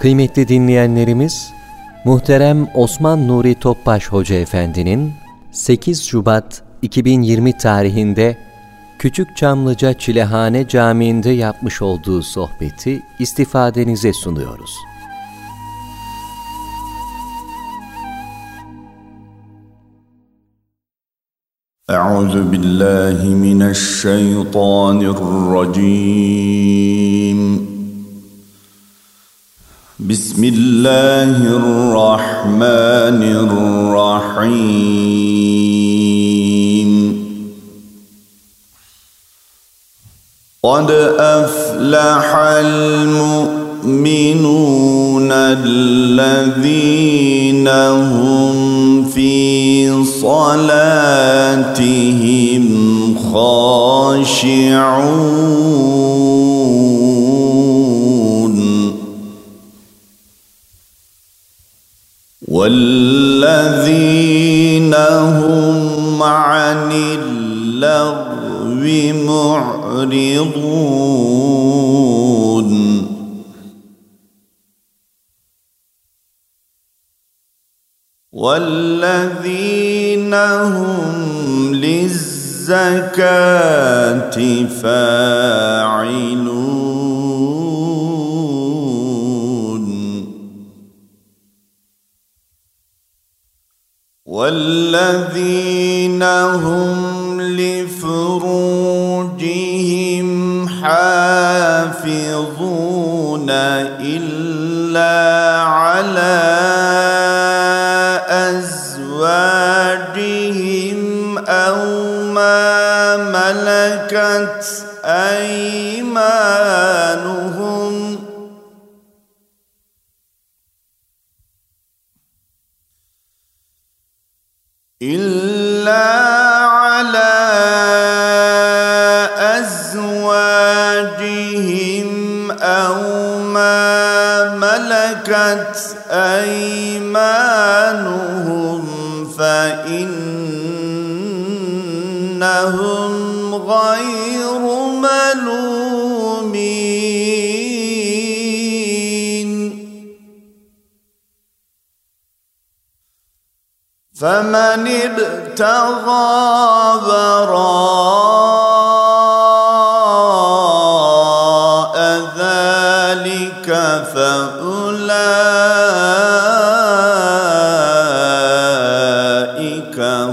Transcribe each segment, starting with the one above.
Kıymetli dinleyenlerimiz, Muhterem Osman Nuri Topbaş Hoca Efendi'nin 8 Şubat 2020 tarihinde Küçük Çamlıca Çilehane Camii'nde yapmış olduğu sohbeti istifadenize sunuyoruz. Euzu billahi mineşşeytanirracim. بسم الله الرحمن الرحيم. قد أفلح المؤمنون الذين هم في صلاتهم خاشعون. والذين هم عن اللغو معرضون. والذين هم للزكاة فاعلون. والذين هم لفروجهم حافظون إلا على أزواجهم أو ما ملكت أيمانهم إلا على أزواجهم أو ما ملكت أيمانهم فإنهم فمن ابتغى وراء ذلك فأولئك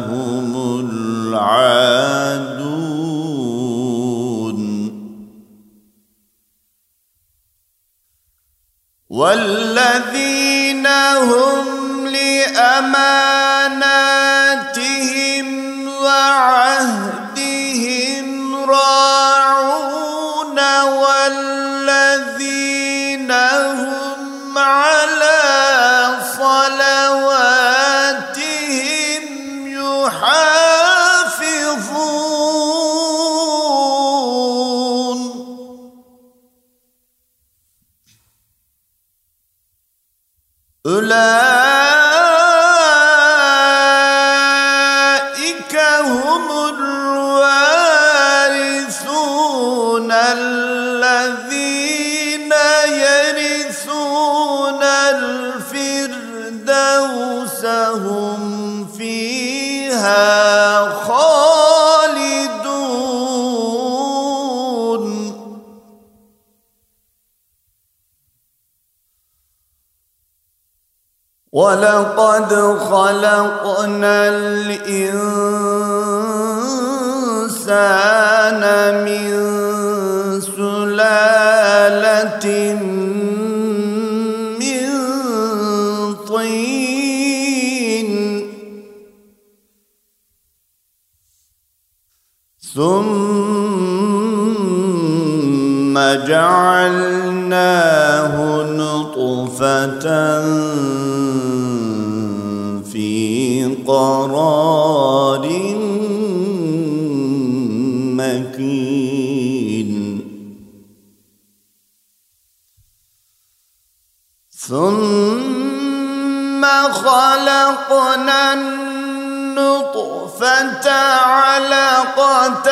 هم العادون. والذين هم لأماناتهم ولقد خلقنا الإنسان من سلالة من طين. ثم جعلناه نطفة قرار مكين ثم خلقنا النطفة علقة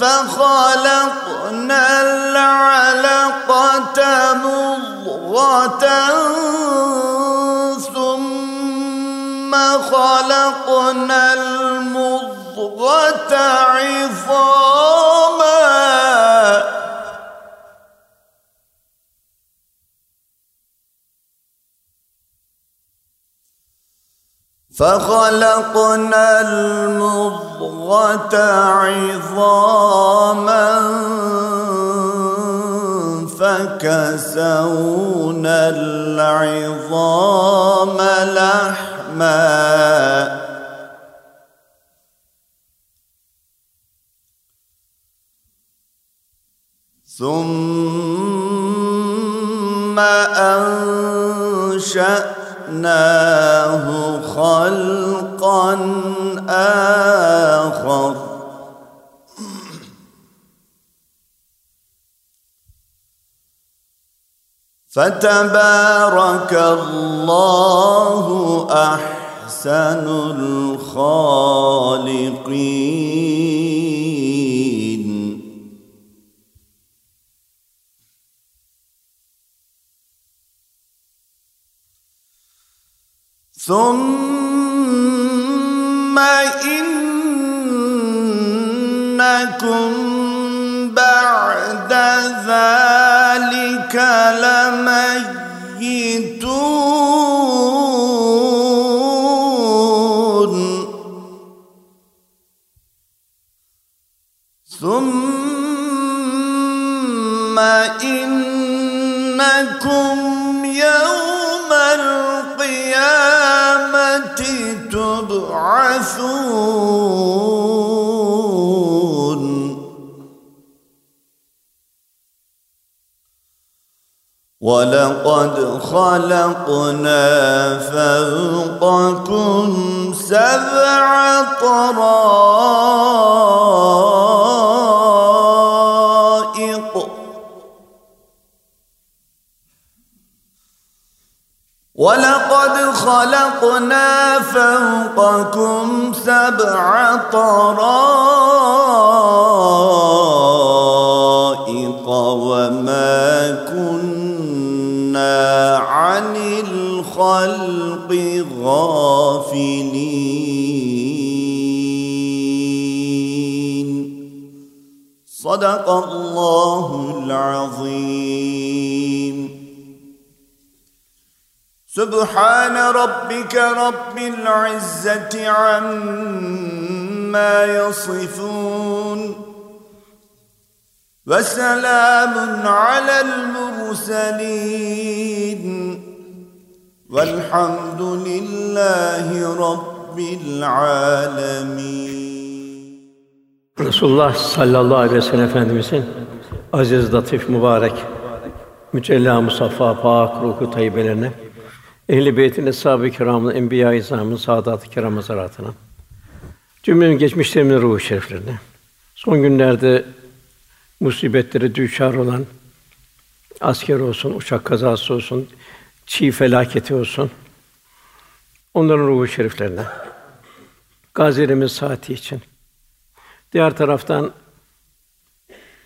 فخلقنا العلقة مضغة فخلقنا المضغة عظاما فكسونا العظام لحما. ثم أنشأناه خلقا آخر. فتبارك الله أحسن الخالقين. ثم انكم بعد ذلك لميتون تبعثون ولقد خلقنا فوقكم سبع طرائق ولقد خلقنا فوقكم سبع طرائق وما كنا عن الخلق غافلين. صدق الله العظيم. سبحان ربك رب العزة عما يصفون وسلام على المرسلين والحمد لله رب العالمين Resulullah sallallahu aleyhi ve sellem Efendimizin aziz, latif, mübarek, mücella, musaffa, pak, ruhu tayyibelerine, ehl-i beytin, eshab-ı kiramın, enbiya-i izamın, saadat-ı kiram hazaratına, cümlenin geçmişlerimin ruhu şeriflerine, son günlerde musibetlere düçar olan asker olsun, uçak kazası olsun, çiğ felaketi olsun, onların ruhu şeriflerine, gazilerimiz saati için, Diğer taraftan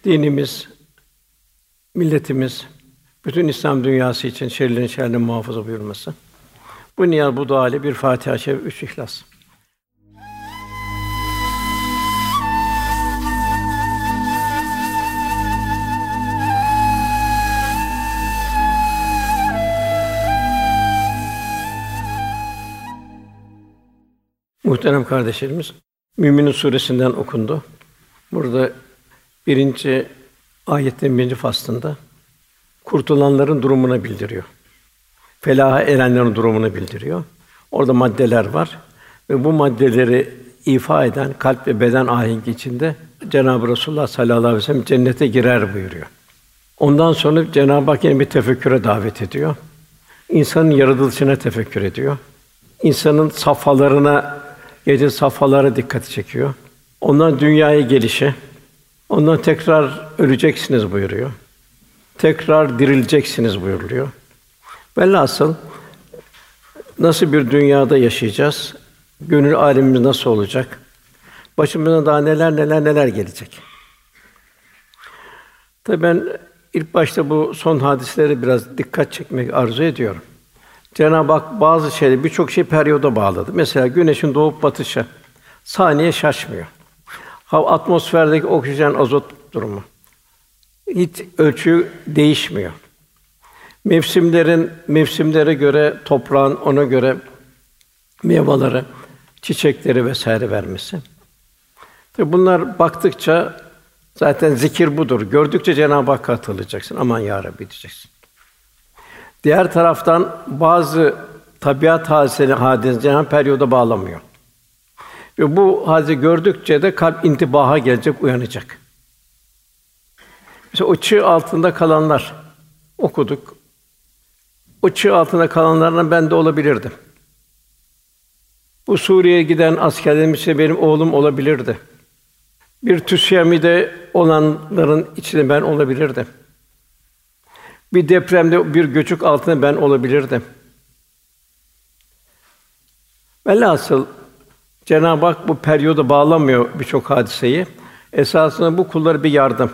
dinimiz, milletimiz, bütün İslam dünyası için şerlerin şerrinden muhafaza buyurması. Bu niyaz, bu dua ile bir Fatiha-i Şerif, üç İhlas. Muhterem kardeşlerimiz, Müminun suresinden okundu. Burada birinci ayetin birinci faslında kurtulanların durumunu bildiriyor. Felaha erenlerin durumunu bildiriyor. Orada maddeler var ve bu maddeleri ifa eden kalp ve beden ahengi içinde Cenab-ı Resulullah sallallahu aleyhi ve sellem cennete girer buyuruyor. Ondan sonra Cenab-ı Hak yine bir tefekküre davet ediyor. İnsanın yaratılışına tefekkür ediyor. İnsanın safhalarına gece safhalara dikkati çekiyor. Ondan dünyaya gelişi, ondan tekrar öleceksiniz buyuruyor. Tekrar dirileceksiniz buyuruluyor. Velhasıl nasıl bir dünyada yaşayacağız? Gönül alemimiz nasıl olacak? Başımıza daha neler neler neler gelecek. Tabii ben ilk başta bu son hadislere biraz dikkat çekmek arzu ediyorum. Cenab-ı Hak bazı şeyleri birçok şey periyoda bağladı. Mesela güneşin doğup batışı, saniye şaşmıyor. Hava atmosferdeki oksijen azot durumu hiç ölçü değişmiyor. Mevsimlerin mevsimlere göre toprağın ona göre meyveleri, çiçekleri vesaire vermesi. Tabi bunlar baktıkça zaten zikir budur. Gördükçe Cenab-ı Hakk'a hatırlayacaksın. Aman ya Rabbi diyeceksin. Diğer taraftan bazı tabiat hadisesi hadis Cenab-ı periyoda bağlamıyor. Ve bu hadise gördükçe de kalp intibaha gelecek, uyanacak. Mesela o çığ altında kalanlar okuduk. O çığ altında kalanlardan ben de olabilirdim. Bu Suriye'ye giden askerlerimiz ise benim oğlum olabilirdi. Bir TÜSİAD'de olanların içinde ben olabilirdim. Bir depremde bir göçük altında ben olabilirdim. Velhasıl Cenab-ı Hak bu periyoda bağlamıyor birçok hadiseyi. Esasında bu kulları bir yardım.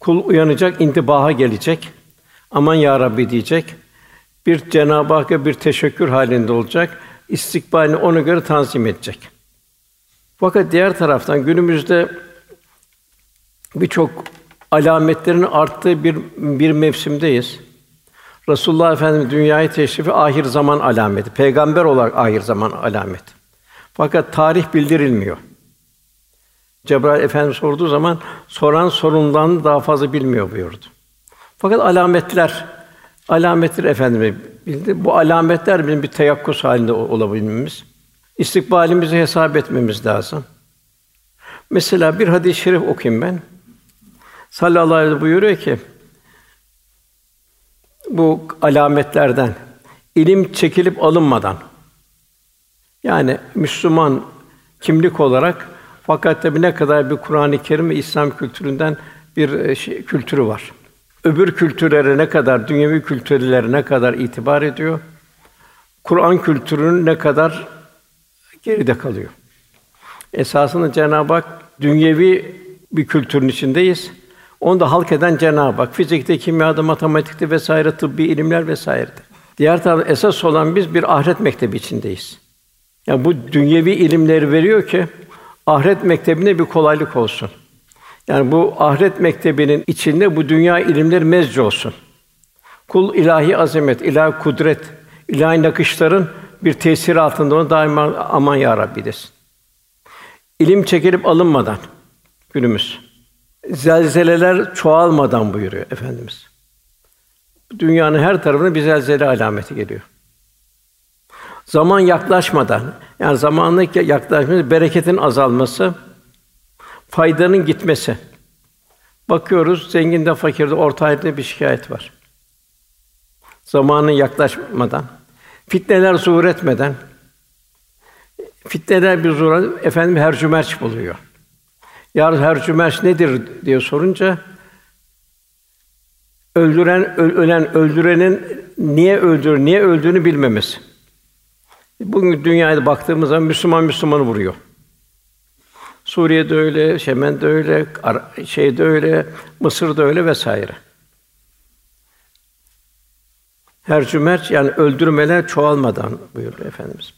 Kul uyanacak, intibaha gelecek. Aman ya Rabbi diyecek. Bir Cenab-ı Hakk'a bir teşekkür halinde olacak. İstikbalini ona göre tanzim edecek. Fakat diğer taraftan günümüzde birçok alametlerin arttığı bir bir mevsimdeyiz. Resulullah Efendimiz dünyaya teşrifi ahir zaman alameti. Peygamber olarak ahir zaman alameti. Fakat tarih bildirilmiyor. Cebrail Efendimiz sorduğu zaman soran sorundan daha fazla bilmiyor buyurdu. Fakat alametler alametler efendime bildi. Bu alametler bizim bir teyakkuz halinde olabilmemiz, istikbalimizi hesap etmemiz lazım. Mesela bir hadis-i şerif okuyayım ben. Sallallahu aleyhi ve sellem buyuruyor ki bu alametlerden ilim çekilip alınmadan yani Müslüman kimlik olarak fakat tabi ne kadar bir Kur'an-ı Kerim ve İslam kültüründen bir e, şey, kültürü var. Öbür kültürlere ne kadar, dünyevi kültürlere ne kadar itibar ediyor? Kur'an kültürünün ne kadar geride kalıyor? Esasında Cenab-ı Hak dünyevi bir kültürün içindeyiz. Onu da halk eden Cenab-ı Hak. Fizikte, kimyada, matematikte vesaire, tıbbi ilimler vesairede. Diğer tarafta esas olan biz bir ahiret mektebi içindeyiz. Yani bu dünyevi ilimleri veriyor ki ahiret mektebine bir kolaylık olsun. Yani bu ahiret mektebinin içinde bu dünya ilimleri mezc olsun. Kul ilahi azamet, ilahi kudret, ilahi nakışların bir tesir altında onu daima aman ya Rabbi desin. İlim çekilip alınmadan günümüz. Zelzeleler çoğalmadan buyuruyor efendimiz. Dünyanın her tarafına bir zelzele alameti geliyor. Zaman yaklaşmadan, yani zamanın yaklaşması, bereketin azalması, faydanın gitmesi. Bakıyoruz, zenginde, fakirde, orta halde bir şikayet var. Zamanın yaklaşmadan, fitneler zuhur etmeden, fitneler bir zuhur, efendim her cümerç buluyor. Yar her cümerç nedir diye sorunca öldüren ölen öldürenin niye öldür niye öldüğünü bilmemesi. Bugün dünyaya baktığımız zaman Müslüman Müslümanı vuruyor. Suriye'de öyle, Şemen'de öyle, şeyde öyle, Mısır'da öyle vesaire. Her cümerç yani öldürmeler çoğalmadan buyuruyor efendimiz.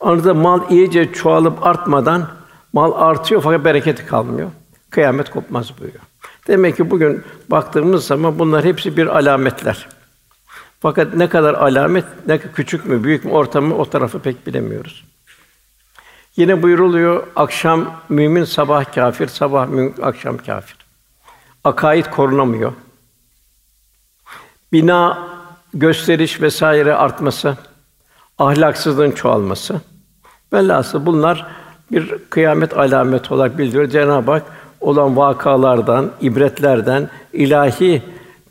Arada mal iyice çoğalıp artmadan mal artıyor fakat bereketi kalmıyor. Kıyamet kopmaz buyuruyor. Demek ki bugün baktığımız zaman bunlar hepsi bir alametler. Fakat ne kadar alamet, ne küçük mü, büyük mü, orta mı o tarafı pek bilemiyoruz. Yine buyuruluyor akşam mümin sabah kafir, sabah mümin akşam kafir. Akaid korunamıyor. Bina gösteriş vesaire artması, ahlaksızlığın çoğalması. Velhasıl bunlar bir kıyamet alameti olarak bildiriyor. Cenab-ı Hak olan vakalardan, ibretlerden, ilahi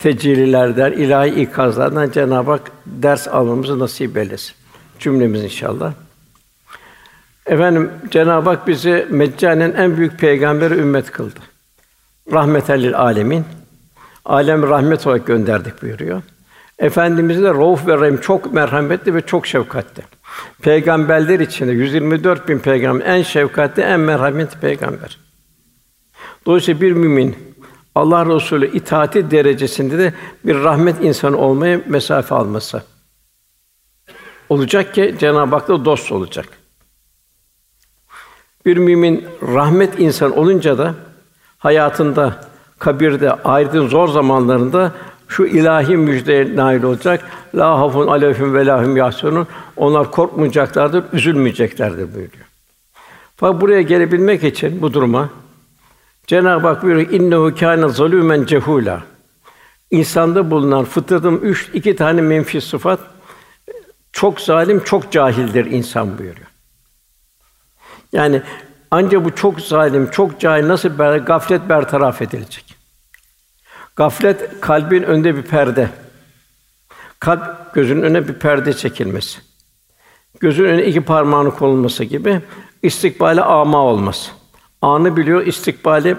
tecellilerden, ilahi ikazlardan Cenab-ı Hak ders almamızı nasip eylesin. Cümlemiz inşallah. Efendim Cenab-ı Hak bizi meccanen en büyük peygamberi ümmet kıldı. Rahmeten lil alemin. Alem rahmet olarak gönderdik buyuruyor. Efendimiz de Rauf ve Rahim çok merhametli ve çok şefkatli. Peygamberler içinde 124 bin peygamber en şefkatli, en merhametli peygamber. Dolayısıyla bir mümin Allah Resulü itaati derecesinde de bir rahmet insanı olmaya mesafe alması. Olacak ki Cenab-ı Hak'la dost olacak. Bir mümin rahmet insan olunca da hayatında, kabirde, ahiretin zor zamanlarında şu ilahi müjdeye nail olacak. La hafun aleyhim ve lahum yahsunun. Onlar korkmayacaklardır, üzülmeyeceklerdir buyuruyor. Fakat buraya gelebilmek için bu duruma Cenab-ı Hak buyuruyor innehu kâne zalûmen cehûlâ. İnsanda bulunan fıtratın üç iki tane menfi sıfat çok zalim, çok cahildir insan buyuruyor. Yani ancak bu çok zalim, çok cahil nasıl ber, gaflet bertaraf edilecek? Gaflet kalbin önünde bir perde. Kalp gözünün önüne bir perde çekilmesi. Gözün önüne iki parmağını konulması gibi istikbale ama olması. Anı biliyor, istikbali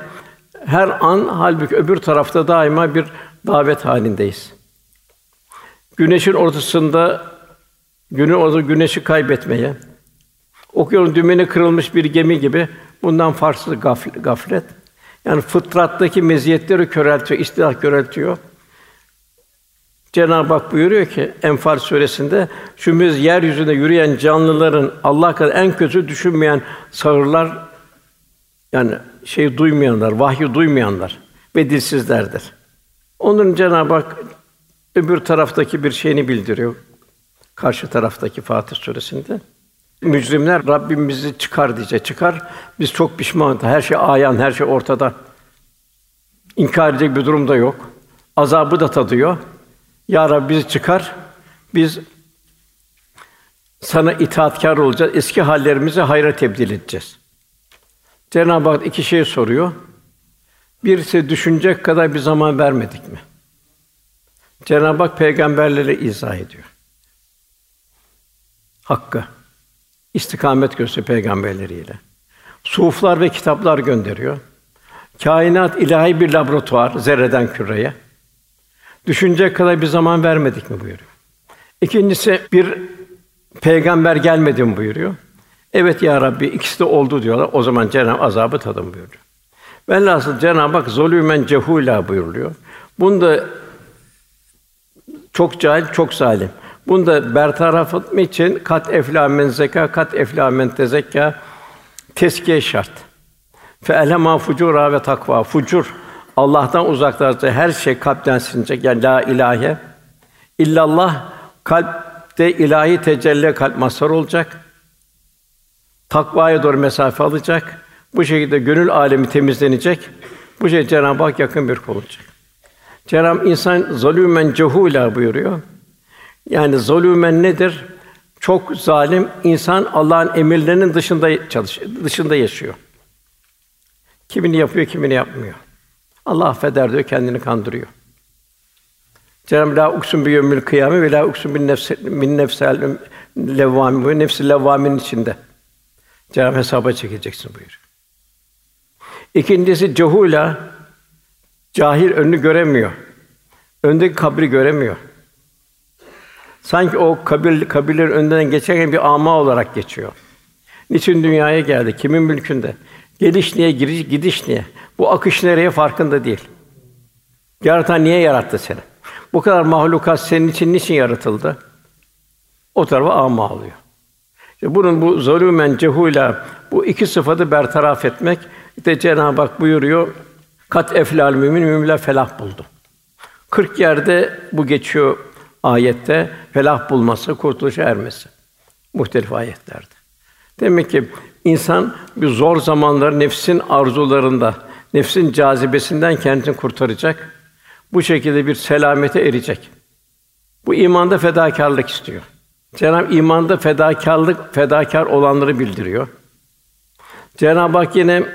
her an halbuki öbür tarafta daima bir davet halindeyiz. Güneşin ortasında günün orada güneşi kaybetmeye, okyanus dümeni kırılmış bir gemi gibi bundan farksız gaflet. Yani fıtrattaki meziyetleri köreltiyor, istilah köreltiyor. Cenab-ı Hak buyuruyor ki Enfal suresinde biz yeryüzünde yürüyen canlıların Allah kadar en kötü düşünmeyen sağırlar yani şey duymayanlar, vahyi duymayanlar ve dilsizlerdir. Onun Cenab-ı Hak öbür taraftaki bir şeyini bildiriyor. Karşı taraftaki Fatih suresinde. Mücrimler Rabbim bizi çıkar diyecek. Çıkar. Biz çok pişmanız. Her şey ayan, her şey ortada. İnkar edecek bir durum da yok. Azabı da tadıyor. Ya Rabbi bizi çıkar. Biz sana itaatkar olacağız. Eski hallerimizi hayra tebdil edeceğiz. Cenab-ı Hak iki şey soruyor. Birisi düşünecek kadar bir zaman vermedik mi? Cenab-ı Hak peygamberlere izah ediyor. Hakkı istikamet gösteriyor peygamberleriyle. Suflar ve kitaplar gönderiyor. Kainat ilahi bir laboratuvar zerreden küreye. Düşünecek kadar bir zaman vermedik mi buyuruyor. İkincisi bir peygamber gelmedi mi buyuruyor. Evet ya Rabbi ikisi de oldu diyorlar. O zaman Cenab-ı azabı tadın buyuruyor. Velhasıl Cenab-ı Hak zulümen cehula buyuruluyor. Bunda çok cahil, çok zalim. Bunu da bertaraf etmek için kat eflamen zeka, kat eflamen tezekka teskiye şart. Fe elema fucura ve takva. Fucur Allah'tan uzaklaştı her şey kalpten silinecek. Yani la ilahe illallah kalpte ilahi tecelli kalp mazhar olacak. Takvaya doğru mesafe alacak. Bu şekilde gönül alemi temizlenecek. Bu şey Cenab-ı Hak yakın bir kul olacak. Cenab-ı insan zalûmen cehûlâ buyuruyor. Yani zulümen nedir? Çok zalim insan Allah'ın emirlerinin dışında çalış dışında yaşıyor. Kimini yapıyor, kimini yapmıyor. Allah affeder diyor, kendini kandırıyor. Cenab-ı La uksun bi yevmil kıyame ve la uksun bin nefs min nefsel levvami bu nefsi levvamin içinde. Cenab-ı hesaba çekeceksin buyuruyor. İkincisi cehula cahil önünü göremiyor. Öndeki kabri göremiyor. Sanki o kabir kabirlerin önünden geçerken bir ama olarak geçiyor. Niçin dünyaya geldi? Kimin mülkünde? Geliş niye, giriş, gidiş niye? Bu akış nereye farkında değil. Yaratan niye yarattı seni? Bu kadar mahlukat senin için niçin yaratıldı? O tarafa ama alıyor. İşte bunun bu zulümen cehula bu iki sıfatı bertaraf etmek işte Cenab-ı Hak buyuruyor. Kat eflal mümin müminler felah buldu. 40 yerde bu geçiyor ayette felah bulması, kurtuluşa ermesi. Muhtelif ayetlerde. Demek ki insan bir zor zamanlar nefsin arzularında, nefsin cazibesinden kendini kurtaracak. Bu şekilde bir selamete erecek. Bu imanda fedakarlık istiyor. Cenab-ı imanda fedakarlık, fedakar olanları bildiriyor. Cenab-ı Hak yine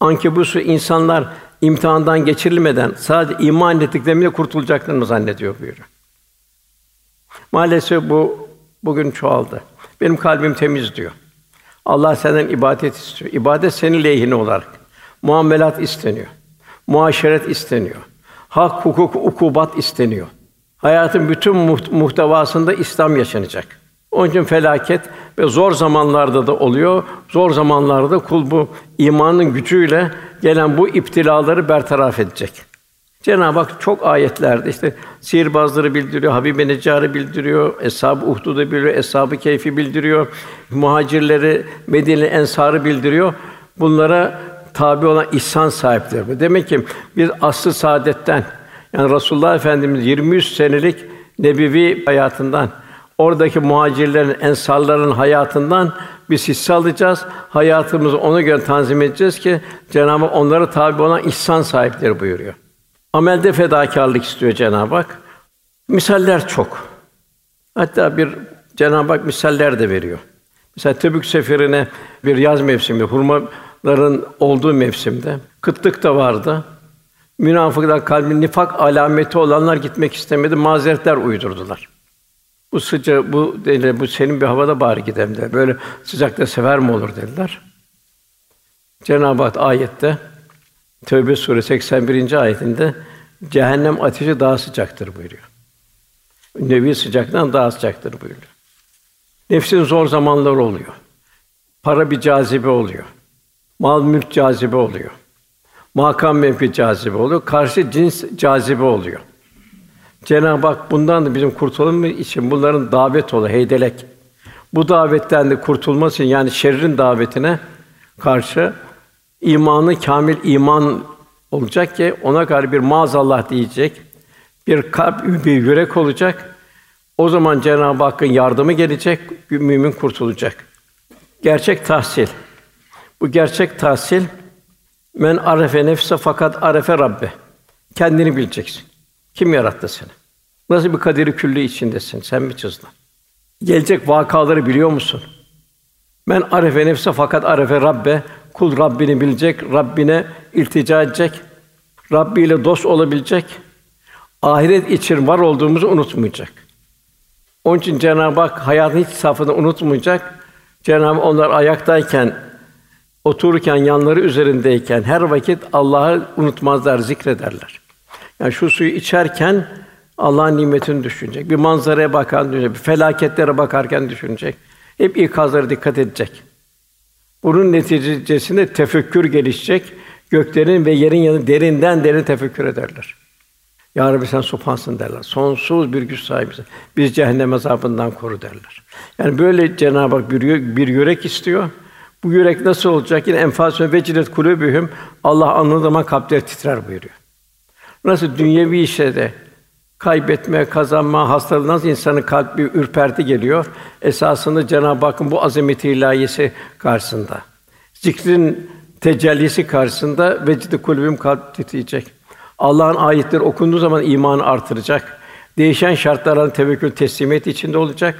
Ankebus'u insanlar imtihandan geçirilmeden sadece iman ettiklerinde kurtulacaklarını zannediyor buyuruyor. Maalesef bu bugün çoğaldı. Benim kalbim temiz diyor. Allah senden ibadet istiyor. İbadet senin lehine olarak. Muamelat isteniyor. Muaşeret isteniyor. Hak, hukuk, ukubat isteniyor. Hayatın bütün muhtevasında İslam yaşanacak. Onun için felaket ve zor zamanlarda da oluyor. Zor zamanlarda kul bu imanın gücüyle gelen bu iptilaları bertaraf edecek. Cenab-ı Hak çok ayetlerde işte sihirbazları bildiriyor, Habibe Neccar'ı bildiriyor, Eshab-ı Uhdud'u bildiriyor, Eshab-ı Keyf'i bildiriyor, muhacirleri, Medine Ensar'ı bildiriyor. Bunlara tabi olan ihsan sahipleri. Demek ki biz aslı saadetten yani Resulullah Efendimiz 23 senelik nebevi hayatından oradaki muhacirlerin, ensarların hayatından biz hisse alacağız. Hayatımızı ona göre tanzim edeceğiz ki Cenab-ı Hak onlara tabi olan ihsan sahipleri buyuruyor. Amelde fedakarlık istiyor Cenab-ı Hak. Misaller çok. Hatta bir Cenab-ı Hak misaller de veriyor. Mesela Tebük seferine bir yaz mevsimi, hurmaların olduğu mevsimde kıtlık da vardı. Münafıklar kalbin nifak alameti olanlar gitmek istemedi, mazeretler uydurdular. Bu sıca bu dediler, bu senin bir havada bari gidelim dediler. Böyle sıcakta sever mi olur dediler. Cenab-ı Hak ayette Tevbe suresi 81. ayetinde cehennem ateşi daha sıcaktır buyuruyor. Nevi sıcaktan daha sıcaktır buyuruyor. Nefsin zor zamanları oluyor. Para bir cazibe oluyor. Mal mülk cazibe oluyor. Makam mevki cazibe oluyor. Karşı cins cazibe oluyor. Cenab-ı Hak bundan da bizim kurtulmamız için bunların davet olu, heydelek. Bu davetten de kurtulması için yani şerrin davetine karşı imanı kamil iman olacak ki ona karşı bir maazallah diyecek. Bir kalp, bir yürek olacak. O zaman Cenab-ı Hakk'ın yardımı gelecek, mümin kurtulacak. Gerçek tahsil. Bu gerçek tahsil men arefe nefse fakat arefe Rabbe. Kendini bileceksin. Kim yarattı seni? Nasıl bir kaderi külli içindesin? Sen mi çizdin? Gelecek vakaları biliyor musun? Men arefe nefse fakat arefe Rabbe. Kul Rabbini bilecek, Rabbine iltica edecek, Rabbi ile dost olabilecek, ahiret için var olduğumuzu unutmayacak. Onun için Cenab-ı Hak hayatın hiç safını unutmayacak. Cenab-ı Hak onlar ayaktayken, otururken, yanları üzerindeyken her vakit Allah'ı unutmazlar, zikrederler. Yani şu suyu içerken Allah'ın nimetini düşünecek. Bir manzaraya bakan düşünecek, bir felaketlere bakarken düşünecek. Hep ikazlara dikkat edecek. Bunun neticesinde tefekkür gelişecek. Göklerin ve yerin yanı derinden derin tefekkür ederler. Ya Rabbi sen supansın derler. Sonsuz bir güç sahibisin. Biz cehennem azabından koru derler. Yani böyle Cenab-ı Hak bir, bir yürek istiyor. Bu yürek nasıl olacak? Yine enfas ve vecilet kulübühüm Allah anladığı zaman kalpler titrer buyuruyor. Nasıl dünyevi işe de kaybetme, kazanma, hastalığı nasıl insanın kalbi ürperti geliyor. Esasında Cenab-ı Hakk'ın bu azameti ilahiyesi karşısında. Zikrin tecellisi karşısında vecd-i kulübüm kalp titreyecek. Allah'ın ayetleri okunduğu zaman imanı artıracak. Değişen şartlara tevekkül teslimiyet içinde olacak.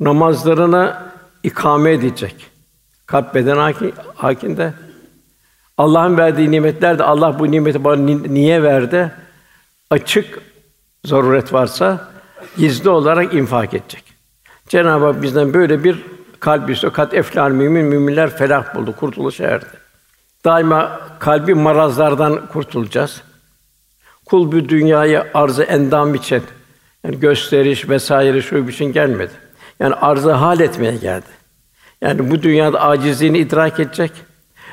Namazlarına ikame edecek. Kalp beden hakinde. Allah'ın verdiği nimetler de Allah bu nimeti bana niye verdi? Açık zaruret varsa gizli olarak infak edecek. Cenab-ı Hak bizden böyle bir kalp istiyor. Kat eflal mümin müminler felah buldu, kurtuluş erdi. Daima kalbi marazlardan kurtulacağız. Kul bu dünyayı arzı endam için yani gösteriş vesaire şu için gelmedi. Yani arzı hal etmeye geldi. Yani bu dünyada acizliğini idrak edecek.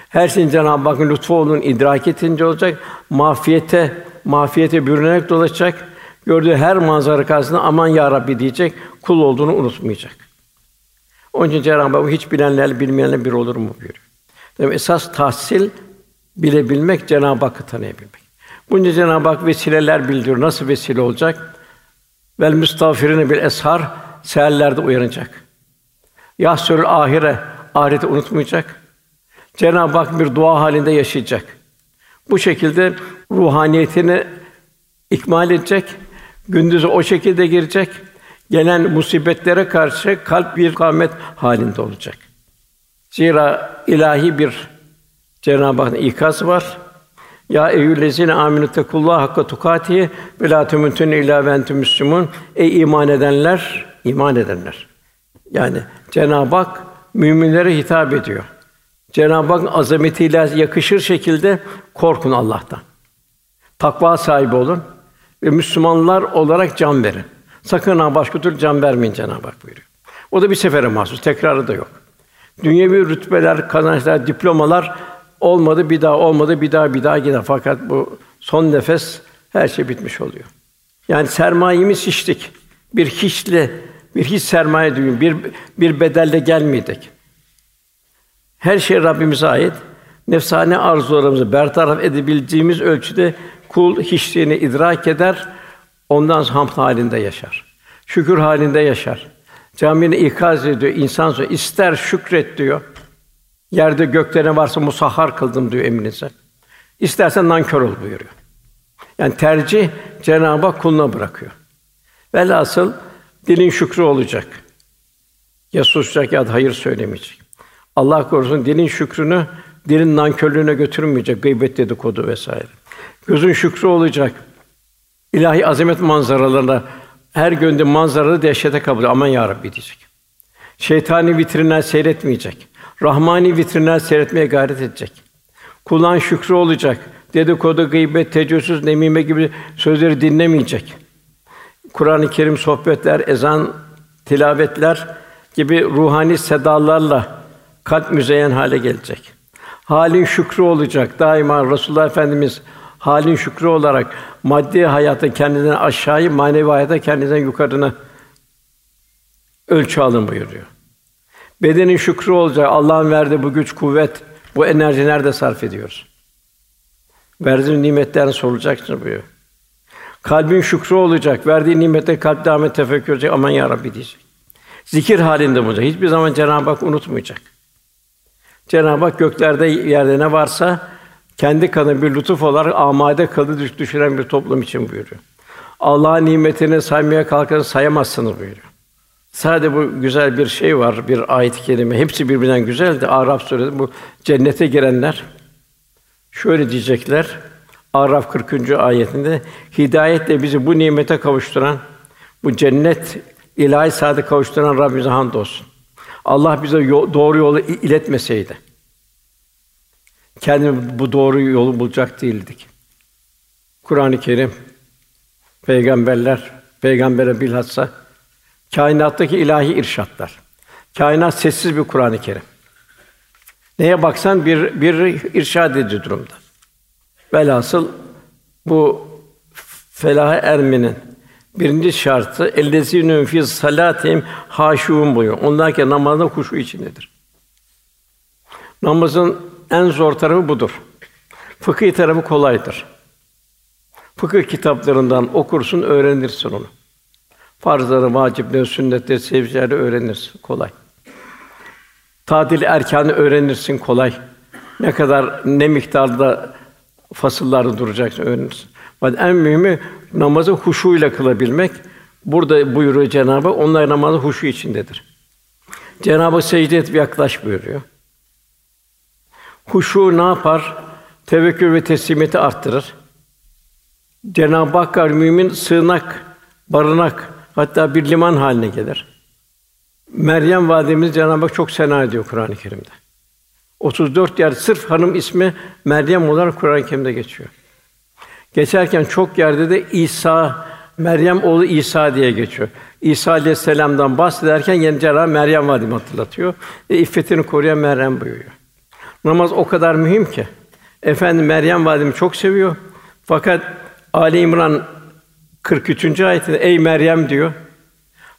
Her şeyin Cenab-ı Hakk'ın lütfu olduğunu idrak edince olacak. Mafiyete, mafiyete bürünerek dolaşacak. Gördüğü her manzara karşısında aman ya Rabbi diyecek, kul olduğunu unutmayacak. Onun için Cenab-ı Hak hiç bilenler bilmeyenler bir olur mu buyuruyor. Demek esas tahsil bilebilmek, Cenab-ı Hakk'ı tanıyabilmek. Bunca Cenab-ı Hak vesileler bildiriyor. Nasıl vesile olacak? Vel müstağfirine bir eshar seherlerde uyanacak. Yahsürül ahire ahireti unutmayacak. Cenab-ı Hak bir dua halinde yaşayacak. Bu şekilde ruhaniyetini ikmal edecek. Gündüzü o şekilde girecek. Gelen musibetlere karşı kalp bir kâmet halinde olacak. Zira ilahi bir Cenab-ı Hakk'ın ikaz var. Ya eyyühellezine aminu tekullah hakka tukati ve la temutun illa ve entum. Ey iman edenler, iman edenler. Yani Cenab-ı Hak müminlere hitap ediyor. Cenab-ı Hak azametiyle yakışır şekilde korkun Allah'tan. Takva sahibi olun ve Müslümanlar olarak can verin. Sakın ha başka türlü can vermeyin Cenab-ı Hak buyuruyor. O da bir sefere mahsus, tekrarı da yok. Dünyevi rütbeler, kazançlar, diplomalar olmadı, bir daha olmadı, bir daha bir daha gider. Fakat bu son nefes Her şey bitmiş oluyor. Yani sermayemiz hiçlik. Bir hiçle, bir hiç sermaye değil, bir bir bedelle gelmedik. Her şey Rabbimize ait. Nefsane arzularımızı bertaraf edebildiğimiz ölçüde kul hiçliğini idrak eder, ondan sonra hamd halinde yaşar. Şükür halinde yaşar. Camini ikaz ediyor, insan söylüyor, ister şükret diyor. Yerde gökte ne varsa musahhar kıldım diyor emrinize. İstersen nankör ol buyuruyor. Yani tercih Cenab-ı Hak kuluna bırakıyor. Velhasıl dilin şükrü olacak. Ya susacak ya da hayır söylemeyecek. Allah korusun dilin şükrünü dilin nankörlüğüne götürmeyecek, gıybet dedikodu vesaire. Gözün şükrü olacak. İlahi azamet manzaralarına her gönlü manzaralı dehşete kapılıyor. Aman ya Rabbi diyecek. Şeytani vitrinler seyretmeyecek. Rahmani vitrinler seyretmeye gayret edecek. Kulağın şükrü olacak. Dedikodu, gıybet, tecessüs, nemime gibi sözleri dinlemeyecek. Kur'an-ı Kerim sohbetler, ezan, tilavetler gibi ruhani sedalarla kalp müzeyyen hale gelecek. Halin şükrü olacak. Daima Resulullah Efendimiz halin şükrü olarak maddi hayatı kendinden aşağıyı, manevi hayata kendinden yukarına ölçü alın buyuruyor. Bedenin şükrü olacak. Allah'ın verdiği bu güç, kuvvet, bu enerji nerede sarf ediyoruz? Verdiğin nimetlerini sorulacaksın buyuruyor. Kalbin şükrü olacak. Verdiği nimette kalp devam tefekkür edecek. Aman ya Rabbi diyecek. Zikir halinde olacak. Hiçbir zaman Cenab-ı Hak unutmayacak. Cenab-ı Hak göklerde yerde ne varsa kendi kanı bir lütuf olarak amade kıldı düşüren bir toplum için buyuruyor. Allah'ın nimetini saymaya kalkarsanız sayamazsınız buyuruyor. Sadece bu güzel bir şey var, bir ayet-i. Hepsi birbirinden güzeldi. Araf suresi bu cennete girenler şöyle diyecekler. Araf 40. ayetinde hidayetle bizi bu nimete kavuşturan, bu cennet ilahi saate kavuşturan Rabbimize hamdolsun. Allah bize doğru yolu iletmeseydi kendimiz bu doğru yolu bulacak değildik. Kur'an-ı Kerim, peygamberler, peygambere bilhassa kainattaki ilahi irşatlar. Kainat sessiz bir Kur'an-ı Kerim. Neye baksan bir bir irşad edici durumda. Velhasıl bu felaha ermenin birinci şartı ellezînû fî salâtihim hâşûn buyuruyor. Onlar ki namazda huşu içindedir. Namazın en zor tarafı budur. Fıkıh tarafı kolaydır. Fıkıh kitaplarından okursun, öğrenirsin onu. Farzları, vacipleri, sünnetleri, sevcileri öğrenirsin kolay. Tadil erkanı öğrenirsin kolay. Ne kadar ne miktarda fasıllarda duracaksın öğrenirsin. En mühimi namazı huşuyla kılabilmek. Burada buyuruyor Cenabı, onlar namazı huşu içindedir. Cenabı secde et yaklaş buyuruyor. Huşu ne yapar? Tevekkül ve teslimiyeti arttırır. Cenab-ı Hak mümin sığınak, barınak, hatta bir liman haline gelir. Meryem validemiz Cenab-ı Hak çok sena ediyor Kur'an-ı Kerim'de. 34 yer sırf hanım ismi Meryem olarak Kur'an-ı Kerim'de geçiyor. Geçerken çok yerde de İsa, Meryem oğlu İsa diye geçiyor. İsa aleyhisselam'dan bahsederken yeni Cenab-ı Meryem validemi hatırlatıyor. E, iffetini koruyan Meryem buyuruyor. Namaz o kadar mühim ki. Efendim Meryem validemi çok seviyor. Fakat Ali İmran 43. ayetinde ey Meryem diyor.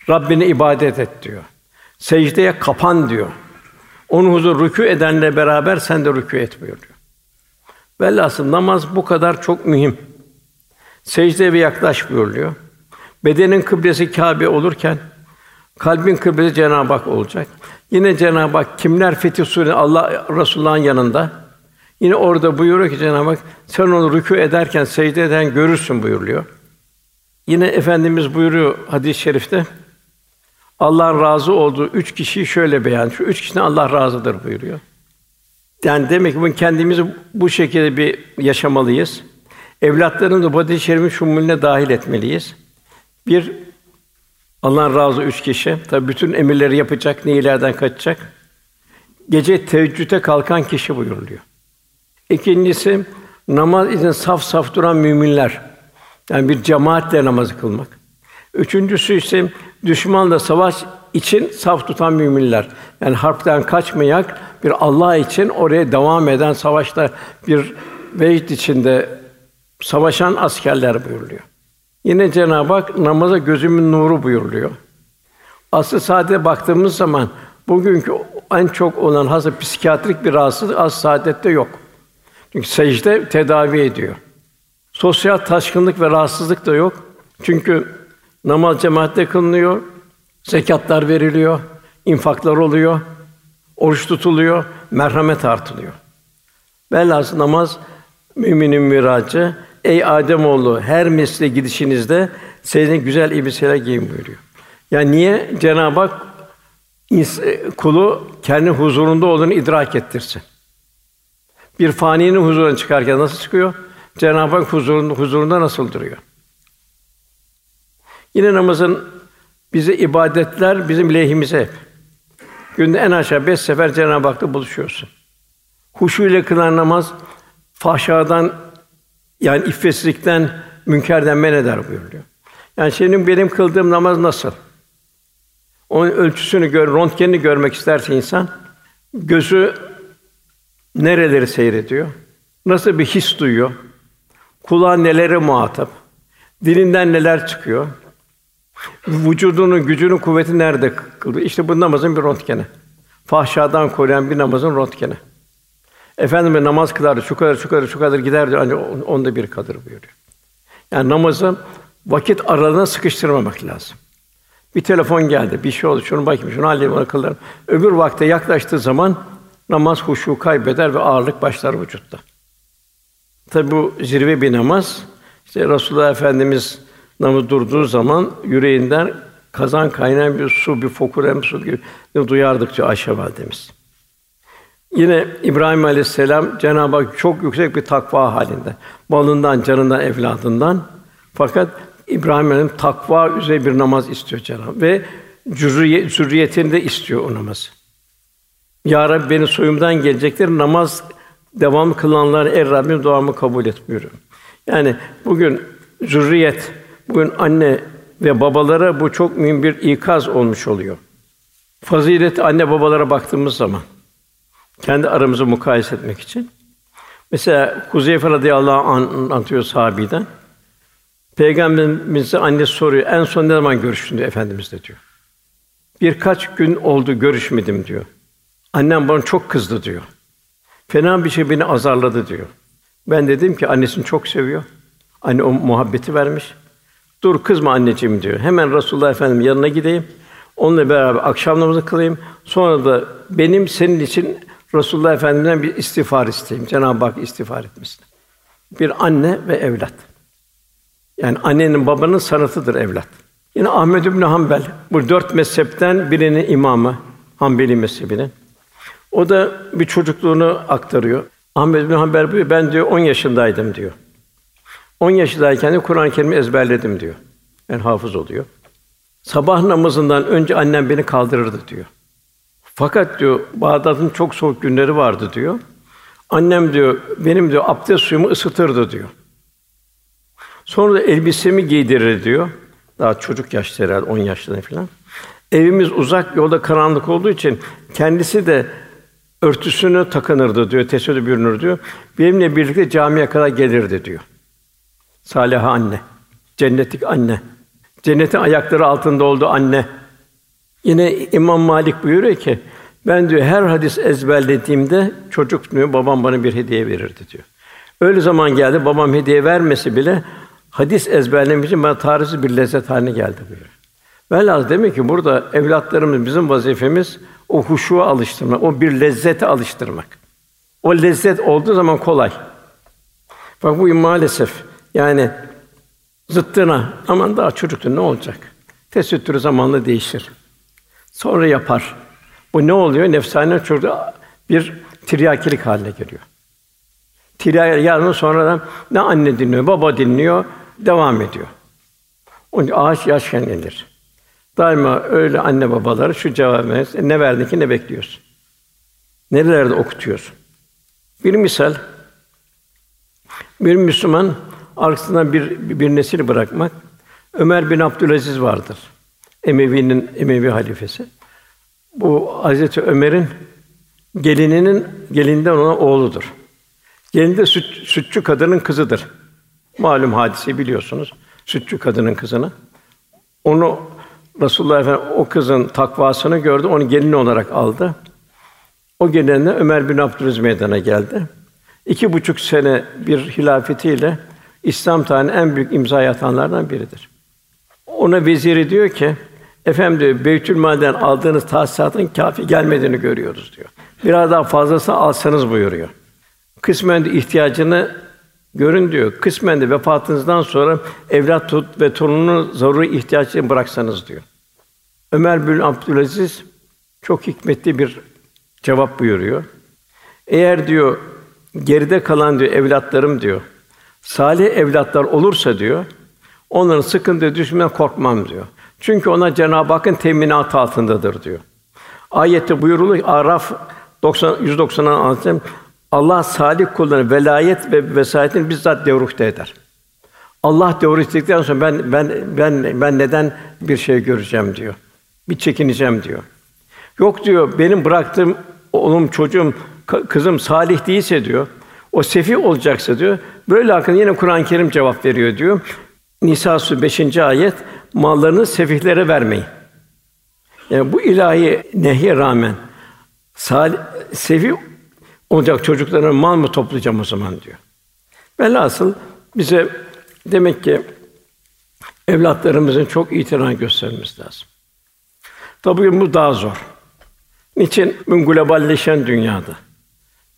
Rabbine ibadet et diyor. Secdeye kapan diyor. Onun huzur rükû edenle beraber sen de rükû et buyuruyor. Velhasıl namaz bu kadar çok mühim. Secdeye bir yaklaş buyuruyor. Bedenin kıblesi Kâbe olurken kalbin kıblesi Cenab-ı Hak olacak. Yine Cenab-ı Hak kimler Fetih Sûresi Allah Resulullah'ın yanında. Yine orada buyuruyor ki Cenab-ı Hak sen onu rükû ederken secde eden görürsün buyuruyor. Yine efendimiz buyuruyor hadis-i şerifte Allah'ın razı olduğu üç kişiyi şöyle beyan. Şu üç kişiden Allah razıdır buyuruyor. Yani demek ki kendimizi bu şekilde bir yaşamalıyız. Evlatlarını da bu hadis-i şerifin şumulüne dahil etmeliyiz. Bir Allah'ın razı üç kişi. Tabi bütün emirleri yapacak, neyilerden kaçacak. Gece teheccüde kalkan kişi buyuruluyor. İkincisi namaz için saf saf duran müminler. Yani bir cemaatle namazı kılmak. Üçüncüsü ise düşmanla savaş için saf tutan müminler. Yani harpten kaçmayak bir Allah için oraya devam eden savaşta bir vecd içinde Savaşan askerler buyuruluyor. Yine Cenab-ı Hak namaza gözümün nuru buyuruluyor. Aslı saadete baktığımız zaman bugünkü en çok olan hasta psikiyatrik bir rahatsızlık az saadette yok. Çünkü secde tedavi ediyor. Sosyal taşkınlık ve rahatsızlık da yok. Çünkü namaz cemaatle kılınıyor, zekatlar veriliyor, infaklar oluyor, oruç tutuluyor, merhamet artılıyor. Velhâsıl namaz müminin miracı. Ey Adem oğlu her mesle gidişinizde senin güzel elbiseler giyin buyuruyor. Yani niye Cenab-ı Hak kulu kendi huzurunda olduğunu idrak ettirsin. Bir faninin huzuruna çıkarken nasıl çıkıyor? Cenab-ı Hak huzurunda, huzurunda nasıl duruyor? Yine namazın bize ibadetler bizim lehimize hep. Günde en aşağı beş sefer Cenab-ı Hak'la buluşuyorsun. Huşu ile kılan namaz fahşadan yani iffetsizlikten, münkerden men eder buyuruyor. Yani senin benim kıldığım namaz nasıl? Onun ölçüsünü gör, röntgenini görmek isterse insan gözü nereleri seyrediyor? Nasıl bir his duyuyor? Kulağı nelere muhatap? Dilinden neler çıkıyor? Vücudunun gücünün kuvveti nerede kılıyor? İşte bu namazın bir röntgeni. Fahşadan koruyan bir namazın röntgeni. Efendimiz namaz kılardı, şu kadar, şu kadar, şu kadar giderdi, ancak onda bir kadar buyuruyor. Yani namazı vakit aralığına sıkıştırmamak lazım. Bir telefon geldi, bir şey oldu, şunu bakayım, şunu halledeyim, onu kılarım. Öbür vakte yaklaştığı zaman namaz huşu kaybeder ve ağırlık başlar vücutta. Tabi bu zirve bir namaz. İşte Resulullah Efendimiz namaz durduğu zaman yüreğinden kazan kaynayan bir su, bir fokur hem su gibi duyardık diyor Ayşe validemiz. Yine İbrahim Aleyhisselam Cenab-ı Hak çok yüksek bir takva halinde. Malından, canından, evladından. Fakat İbrahim Aleyhisselam takva üzere bir namaz istiyor Cenab-ı ve zürriyet, zürriyetini de istiyor o namazı. Ya Rabbi beni soyumdan gelecekler namaz devam kılanlar er Rabbim duamı kabul et buyuruyor. Yani bugün zürriyet, bugün anne ve babalara bu çok mühim bir ikaz olmuş oluyor. Fazilet anne babalara baktığımız zaman kendi aramızı mukayese etmek için. Mesela Huzeyfe radıyallahu anh anlatıyor sahabiden. Peygamberimize annesi soruyor. En son ne zaman görüştün diyor efendimizle diyor. Birkaç gün oldu görüşmedim diyor. Annem bana çok kızdı diyor. Fena bir şey beni azarladı diyor. Ben dedim ki annesini çok seviyor. Anne o muhabbeti vermiş. Dur kızma anneciğim diyor. Hemen Resulullah Efendimiz yanına gideyim. Onunla beraber akşam namazı kılayım. Sonra da benim senin için Resulullah Efendimiz'den bir istiğfar isteyeyim. Cenab-ı Hak istiğfar etmesin. Bir anne ve evlat. Yani annenin babanın sanatıdır evlat. Yine Ahmed bin Hanbel bu dört mezhepten birinin imamı Hanbeli mezhebinin. O da bir çocukluğunu aktarıyor. Ahmed bin Hanbel diyor ben diyor 10 yaşındaydım diyor. 10 yaşındayken de Kur'an-ı Kerim'i ezberledim diyor. Yani hafız oluyor. Sabah namazından önce annem beni kaldırırdı diyor. Fakat diyor Bağdat'ın çok soğuk günleri vardı diyor. Annem diyor benim diyor abdest suyumu ısıtırdı diyor. Sonra da elbisemi giydirir diyor. Daha çocuk yaşta herhalde 10 yaşlarında falan. Evimiz uzak, yolda karanlık olduğu için kendisi de örtüsünü takınırdı diyor, tesettür bürünür diyor. Benimle birlikte camiye kadar gelirdi diyor. Saliha anne, cennetlik anne. Cennetin ayakları altında oldu anne. Yine İmam Malik buyuruyor ki ben diyor her hadis ezberlediğimde çocuk diyor babam bana bir hediye verirdi diyor. Öyle zaman geldi babam hediye vermesi bile hadis ezberlemek için bana tarihsiz bir lezzet haline geldi buyuruyor. Velhâsıl demek ki burada evlatlarımız bizim vazifemiz o huşuğa alıştırmak, o bir lezzete alıştırmak. O lezzet olduğu zaman kolay. Bak bu maalesef yani zıttına aman daha çocuktu ne olacak? Tesettürü zamanla değişir. Sonra yapar. Bu ne oluyor? Nefsane çocuk bir tiryakilik haline geliyor. Tiryak yarın sonradan ne anne dinliyor, baba dinliyor, devam ediyor. Onun ağaç yaşken inir. Daima öyle anne babaları şu cevap verir. Ne verdin ki ne bekliyorsun? Nerelerde okutuyorsun? Bir misal bir Müslüman arkasından bir bir nesil bırakmak Ömer bin Abdülaziz vardır. Emevi'nin Emevi halifesi. Bu Hazreti Ömer'in gelininin gelinden ona oğludur. Gelin de süt, sütçü kadının kızıdır. Malum hadise biliyorsunuz. Sütçü kadının kızını. Onu Resulullah Efendimiz o kızın takvasını gördü, onu gelin olarak aldı. O gelinle Ömer bin Abdülaziz meydana geldi. İki buçuk sene bir hilafetiyle İslam tarihinin en büyük imza atanlardan biridir. Ona veziri diyor ki, efendim diyor, Beytülmal'den aldığınız tahsisatın kafi gelmediğini görüyoruz diyor. Biraz daha fazlasını alsanız buyuruyor. Kısmen de ihtiyacını görün diyor. Kısmen de vefatınızdan sonra evlat tut ve torununu zaruri ihtiyaçlarını bıraksanız diyor. Ömer bin Abdülaziz çok hikmetli bir cevap buyuruyor. Eğer diyor geride kalan diyor evlatlarım diyor. Salih evlatlar olursa diyor onların sıkıntı düşmeden korkmam diyor. Çünkü ona Cenab-ı Hakk'ın teminatı altındadır diyor. Ayette buyuruluyor Araf 90 196 Allah salih kullarına velayet ve vesayetini bizzat devruhte eder. Allah devruh ettikten sonra ben ben ben ben neden bir şey göreceğim diyor. Bir çekineceğim diyor. Yok diyor benim bıraktığım oğlum çocuğum kızım salih değilse diyor. O sefi olacaksa diyor. Böyle hakkında yine Kur'an-ı Kerim cevap veriyor diyor. Nisa Suresi 5. ayet mallarını sefihlere vermeyin. Yani bu ilahi nehye rağmen salih, sefi olacak çocuklara mal mı toplayacağım o zaman diyor. Velhasıl bize demek ki evlatlarımızın çok itina göstermemiz lazım. Tabii bu daha zor. Niçin? Globalleşen dünyada.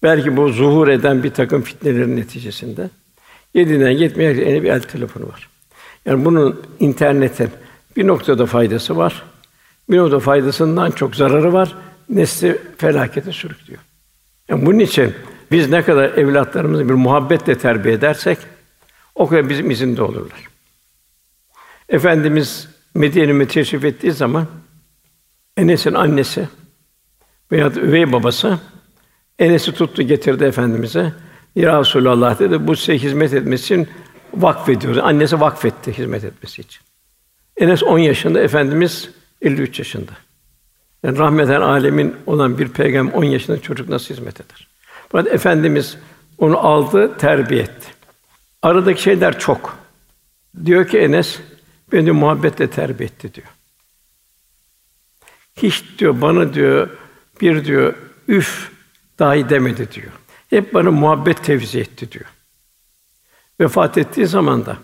Belki bu zuhur eden bir takım fitnelerin neticesinde yediden yetmeye en bir el telefonu var. Yani bunun internetin bir noktada faydası var. Bir noktada faydasından çok zararı var. Nesli felakete sürüklüyor. Yani bunun için biz ne kadar evlatlarımızı bir muhabbetle terbiye edersek o kadar bizim izinde olurlar. Efendimiz Medine'ye teşrif ettiği zaman Enes'in annesi veya üvey babası Enes'i tuttu getirdi efendimize. Ya Resulallah dedi bu size hizmet etmesi için vakfediyoruz. Annesi vakfetti hizmet etmesi için. Enes 10 yaşında, efendimiz 53 yaşında. Yani rahmeten alemin olan bir peygamber 10 yaşında çocuk nasıl hizmet eder? Fakat efendimiz onu aldı, terbiye etti. Aradaki şeyler çok. Diyor ki Enes, beni muhabbetle terbiye etti diyor. Hiç diyor bana diyor bir diyor üf dahi demedi diyor. Hep bana muhabbet tevzi etti diyor. Vefat ettiği zaman da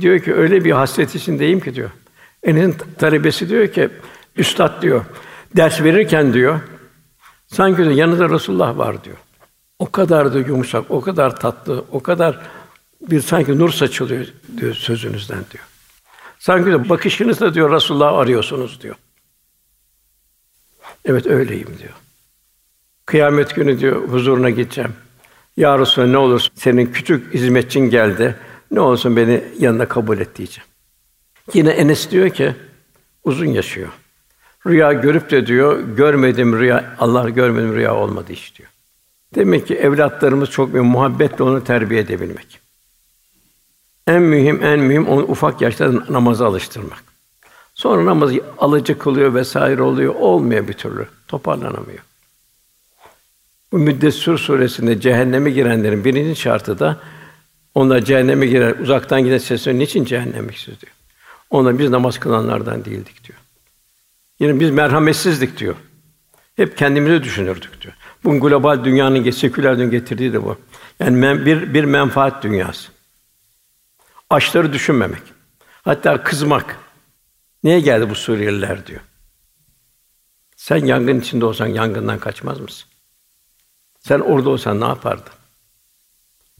diyor ki öyle bir hasret içindeyim ki diyor. Enes'in talebesi diyor ki üstad diyor ders verirken diyor sanki diyor, yanında Resulullah var diyor. O kadar da yumuşak, o kadar tatlı, o kadar bir sanki nur saçılıyor diyor sözünüzden diyor. Sanki diyor, bakışınızda diyor Resulullah arıyorsunuz diyor. Evet öyleyim diyor. Kıyamet günü diyor huzuruna gideceğim. Ya Resulallah ne olur senin küçük hizmetçin geldi. Ne olsun beni yanına kabul et diyeceğim. Yine Enes diyor ki uzun yaşıyor. Rüya görüp de diyor görmedim rüya Allah görmedim rüya olmadı iş diyor. Demek ki evlatlarımız çok bir muhabbetle onu terbiye edebilmek. En mühim, en mühim onu ufak yaşta namaza alıştırmak. Sonra namaz alıcı kılıyor vesaire oluyor, olmuyor bir türlü, toparlanamıyor. Bu Müddessir suresinde cehenneme girenlerin birinci şartı da onlar cehenneme girer, uzaktan giden sesler niçin cehenneme diyor. Onlar biz namaz kılanlardan değildik diyor. Yine biz merhametsizdik diyor. Hep kendimizi düşünürdük diyor. Bu global dünyanın seküler dünyanın getirdiği de bu. Yani bir bir menfaat dünyası. Açları düşünmemek. Hatta kızmak. Niye geldi bu Suriyeliler diyor. Sen yangın içinde olsan yangından kaçmaz mısın? Sen orada olsan ne yapardın?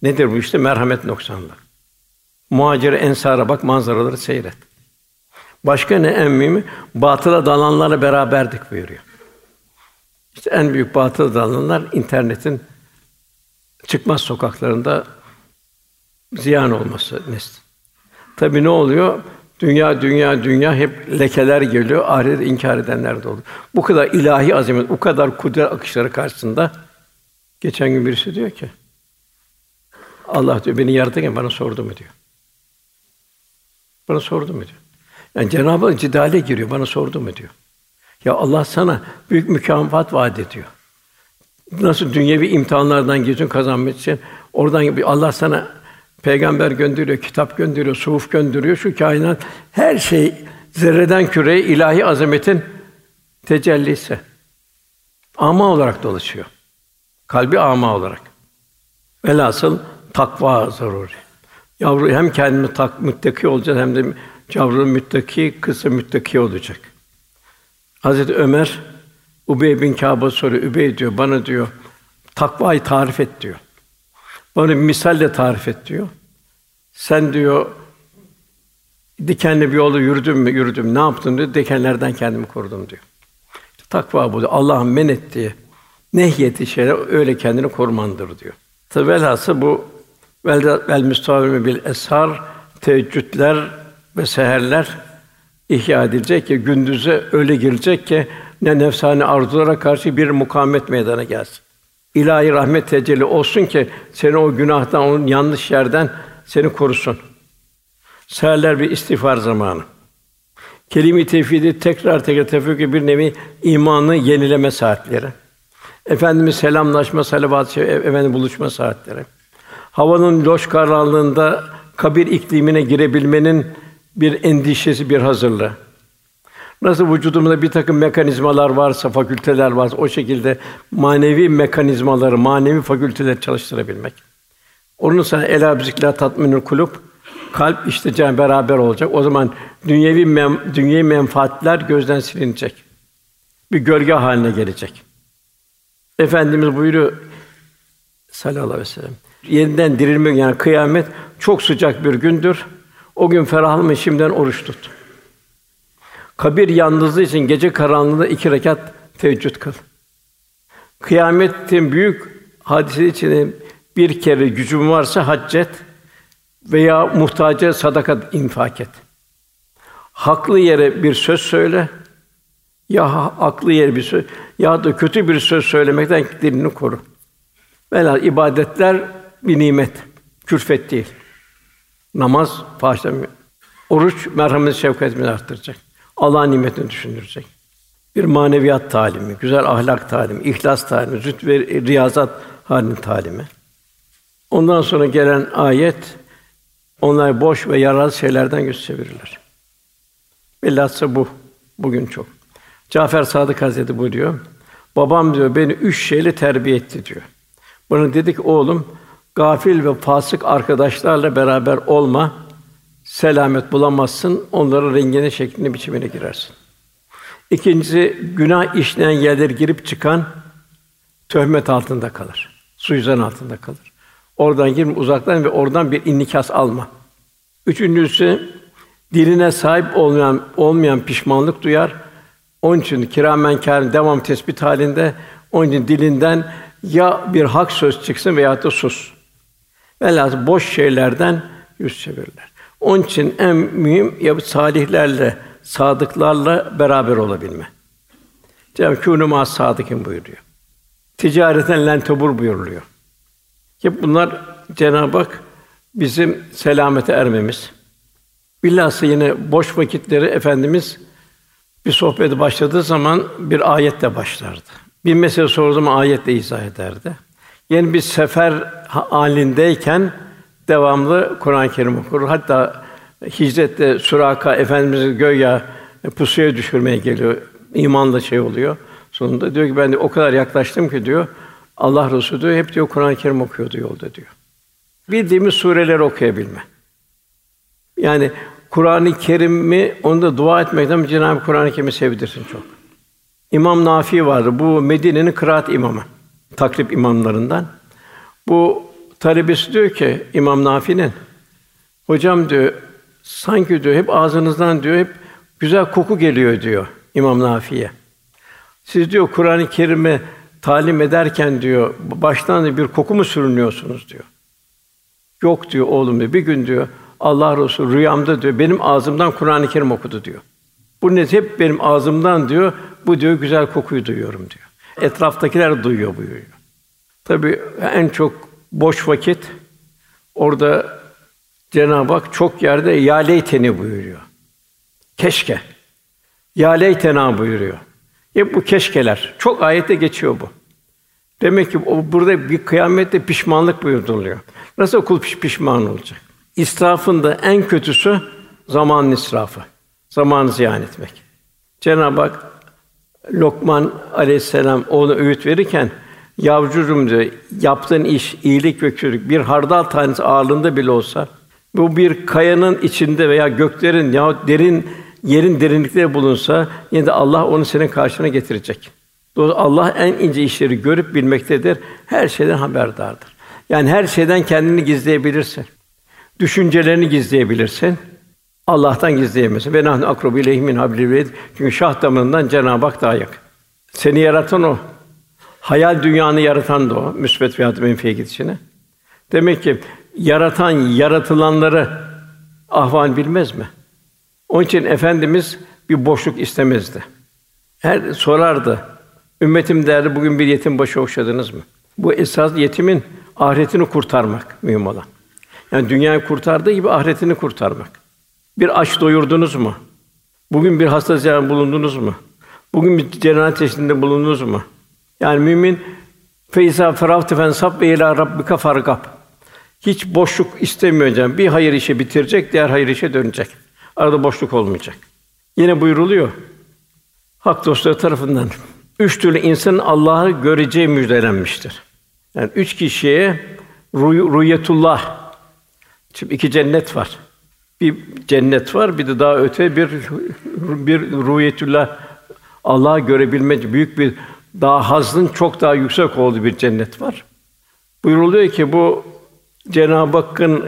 Nedir bu işte? Merhamet noksanlığı. Muhacir ensara bak, manzaraları seyret. Başka ne en mühimi? Batıla dalanlarla beraberdik buyuruyor. İşte en büyük batıla dalanlar internetin çıkmaz sokaklarında ziyan olması nesli. Tabii ne oluyor? Dünya, dünya, dünya hep lekeler geliyor. Ahiret inkar edenler de olur. Bu kadar ilahi azamet, bu kadar kudret akışları karşısında geçen gün birisi diyor ki Allah diyor beni yaratırken bana sordu mu diyor. Bana sordu mu diyor. Yani Cenab-ı Hak cidale giriyor. Bana sordu mu diyor. Ya Allah sana büyük mükafat vaat ediyor. Nasıl dünyevi imtihanlardan geçin kazanmak için oradan Allah sana Peygamber gönderiyor, kitap gönderiyor, suhuf gönderiyor. Şu kainat her şey zerreden küreye ilahi azametin tecellisi. Ama olarak dolaşıyor. Kalbi ama olarak. Velhasıl takva zaruri. Yavru hem kendini tak müttaki olacak hem de yavru müttaki, kızı müttaki olacak. Hazreti Ömer Ubey bin Kâb'a soruyor. Ubey diyor bana diyor takvayı tarif et diyor. Bana bir misalle tarif et diyor. Sen diyor dikenli bir yolda yürüdüm mü? Yürüdüm. Ne yaptın diyor. Dikenlerden kendimi korudum diyor. Takva bu. Allah'ın men ettiği, nehyeti şeyler öyle kendini korumandır diyor. Tabi velhası bu vel, vel müstavime bil eshar teheccüdler ve seherler ihya edilecek ki gündüze öyle girecek ki ne nefsani arzulara karşı bir mukamet meydana gelsin. İlahi rahmet tecelli olsun ki seni o günahtan, onun yanlış yerden seni korusun. Seherler bir istiğfar zamanı. Kelime-i tevhidi tekrar tekrar tefekkür bir nevi imanı yenileme saatleri. Efendimiz selamlaşma, salavat-ı efendi buluşma saatleri. Havanın loş karanlığında kabir iklimine girebilmenin bir endişesi, bir hazırlığı. Nasıl vücudumuzda bir takım mekanizmalar varsa, fakülteler varsa o şekilde manevi mekanizmaları, manevi fakülteleri çalıştırabilmek. Onun sana ela bizikla tatminül kulub kalp işte beraber olacak. O zaman dünyevi mem, dünyevi menfaatler gözden silinecek. Bir gölge haline gelecek. Efendimiz buyuruyor sallallahu aleyhi ve sellem. Yeniden dirilme yani kıyamet çok sıcak bir gündür. O gün ferahlama şimdiden oruç tut. Kabir yalnızlığı için gece karanlığında iki rekat teheccüd kıl. Kıyametin büyük hadise için bir kere gücün varsa haccet veya muhtaca sadaka infak et. Haklı yere bir söz söyle. Ya haklı yere bir söz ya da kötü bir söz söylemekten dilini koru. Velhâsıl ibadetler bir nimet, külfet değil. Namaz bağışlamıyor. Oruç merhamet şefkatimizi arttıracak. Allah nimetini düşündürecek. Bir maneviyat talimi, güzel ahlak talimi, ihlas talimi, züht ve riyazat halinin talimi. Ondan sonra gelen ayet onlar boş ve yararsız şeylerden yüz çevirirler. Bilhassa bu bugün çok. Cafer Sadık Hazreti buyuruyor. Babam diyor beni üç şeyle terbiye etti diyor. Bana dedi ki oğlum gafil ve fasık arkadaşlarla beraber olma. Selamet bulamazsın. Onların rengine, şekline, biçimine girersin. İkincisi günah işleyen yerleri girip çıkan töhmet altında kalır. Suizan altında kalır. Oradan girme, uzaktan ve oradan bir inikas alma. Üçüncüsü diline sahip olmayan olmayan pişmanlık duyar. Onun için kiramen kârin devam tespit halinde onun için dilinden ya bir hak söz çıksın veya da sus. Velhâsıl boş şeylerden yüz çevirirler. Onun için en mühim ya salihlerle, sadıklarla beraber olabilme. Cenab-ı Kûnû mâ sadıkın buyuruyor. Ticareten len tebur buyuruluyor. Ki bunlar Cenab-ı Hak bizim selamete ermemiz. Bilhassa yine boş vakitleri efendimiz bir sohbeti başladığı zaman bir ayetle başlardı. Bir mesele sorduğu zaman ayetle izah ederdi. Yeni bir sefer halindeyken devamlı Kur'an-ı Kerim okur. Hatta hicrette Suraka Efendimiz göya pusuya düşürmeye geliyor. İmanla şey oluyor. Sonunda diyor ki ben de o kadar yaklaştım ki diyor Allah Resulü diyor hep diyor Kur'an-ı Kerim okuyordu yolda diyor. Bildiğimiz sureleri okuyabilme. Yani Kur'an-ı Kerim'i onu da dua etmekten Cenab-ı Kur'an-ı Kerim'i sevdirsin çok. İmam Nafi vardı. Bu Medine'nin kıraat imamı. Takrib imamlarından. Bu talebesi diyor ki İmam Nafi'nin hocam diyor sanki diyor hep ağzınızdan diyor hep güzel koku geliyor diyor İmam Nafi'ye. Siz diyor Kur'an-ı Kerim'i talim ederken diyor baştan bir koku mu sürünüyorsunuz diyor. Yok diyor oğlum diyor. Bir gün diyor Allah Resulü rüyamda diyor benim ağzımdan Kur'an-ı Kerim okudu diyor. Bu ne hep benim ağzımdan diyor. Bu diyor güzel kokuyu duyuyorum diyor. Etraftakiler duyuyor buyuruyor. Tabii en çok boş vakit orada Cenab-ı Hak çok yerde ya leyteni buyuruyor. Keşke. Ya leytena buyuruyor. Hep bu keşkeler. Çok ayette geçiyor bu. Demek ki burada bir kıyamette pişmanlık buyuruluyor. Nasıl kul piş pişman olacak? İsrafın da en kötüsü zaman israfı. Zamanı ziyan etmek. Cenab-ı Hak Lokman Aleyhisselam ona öğüt verirken yavrucuğum diyor, yaptığın iş iyilik ve kötülük bir hardal tanesi ağırlığında bile olsa bu bir kayanın içinde veya göklerin ya derin yerin derinlikleri bulunsa yine de Allah onu senin karşına getirecek. Dolayısıyla Allah en ince işleri görüp bilmektedir. Her şeyden haberdardır. Yani her şeyden kendini gizleyebilirsin. Düşüncelerini gizleyebilirsin. Allah'tan gizleyemezsin. Ve nahnu akrobu ileyhi min Çünkü şah damarından Cenab-ı Hak daha yakın. Seni yaratan o. Hayal dünyanı yaratan da o. Müsbet veya menfiye gidişini. Demek ki yaratan yaratılanları ahval bilmez mi? Onun için efendimiz bir boşluk istemezdi. Her sorardı. Ümmetim derdi bugün bir yetim başı okşadınız mı? Bu esas yetimin ahiretini kurtarmak mühim olan. Yani dünyayı kurtardığı gibi ahiretini kurtarmak. Bir aç doyurdunuz mu? Bugün bir hasta ziyaret bulundunuz mu? Bugün bir cenazet çeşidinde bulundunuz mu? Yani mümin feyza ferahte fensab ve ila rabbika fargab. Hiç boşluk istemiyor canım. Bir hayır işi bitirecek, diğer hayır işe dönecek. Arada boşluk olmayacak. Yine buyuruluyor. Hak dostları tarafından üç türlü insanın Allah'ı göreceği müjdelenmiştir. Yani üç kişiye rüyetullah. Şimdi iki cennet var. Bir cennet var, bir de daha öte bir bir rüyetullah Allah'ı görebilme büyük bir daha hazın çok daha yüksek olduğu bir cennet var. Buyuruluyor ki bu Cenab-ı Hakk'ın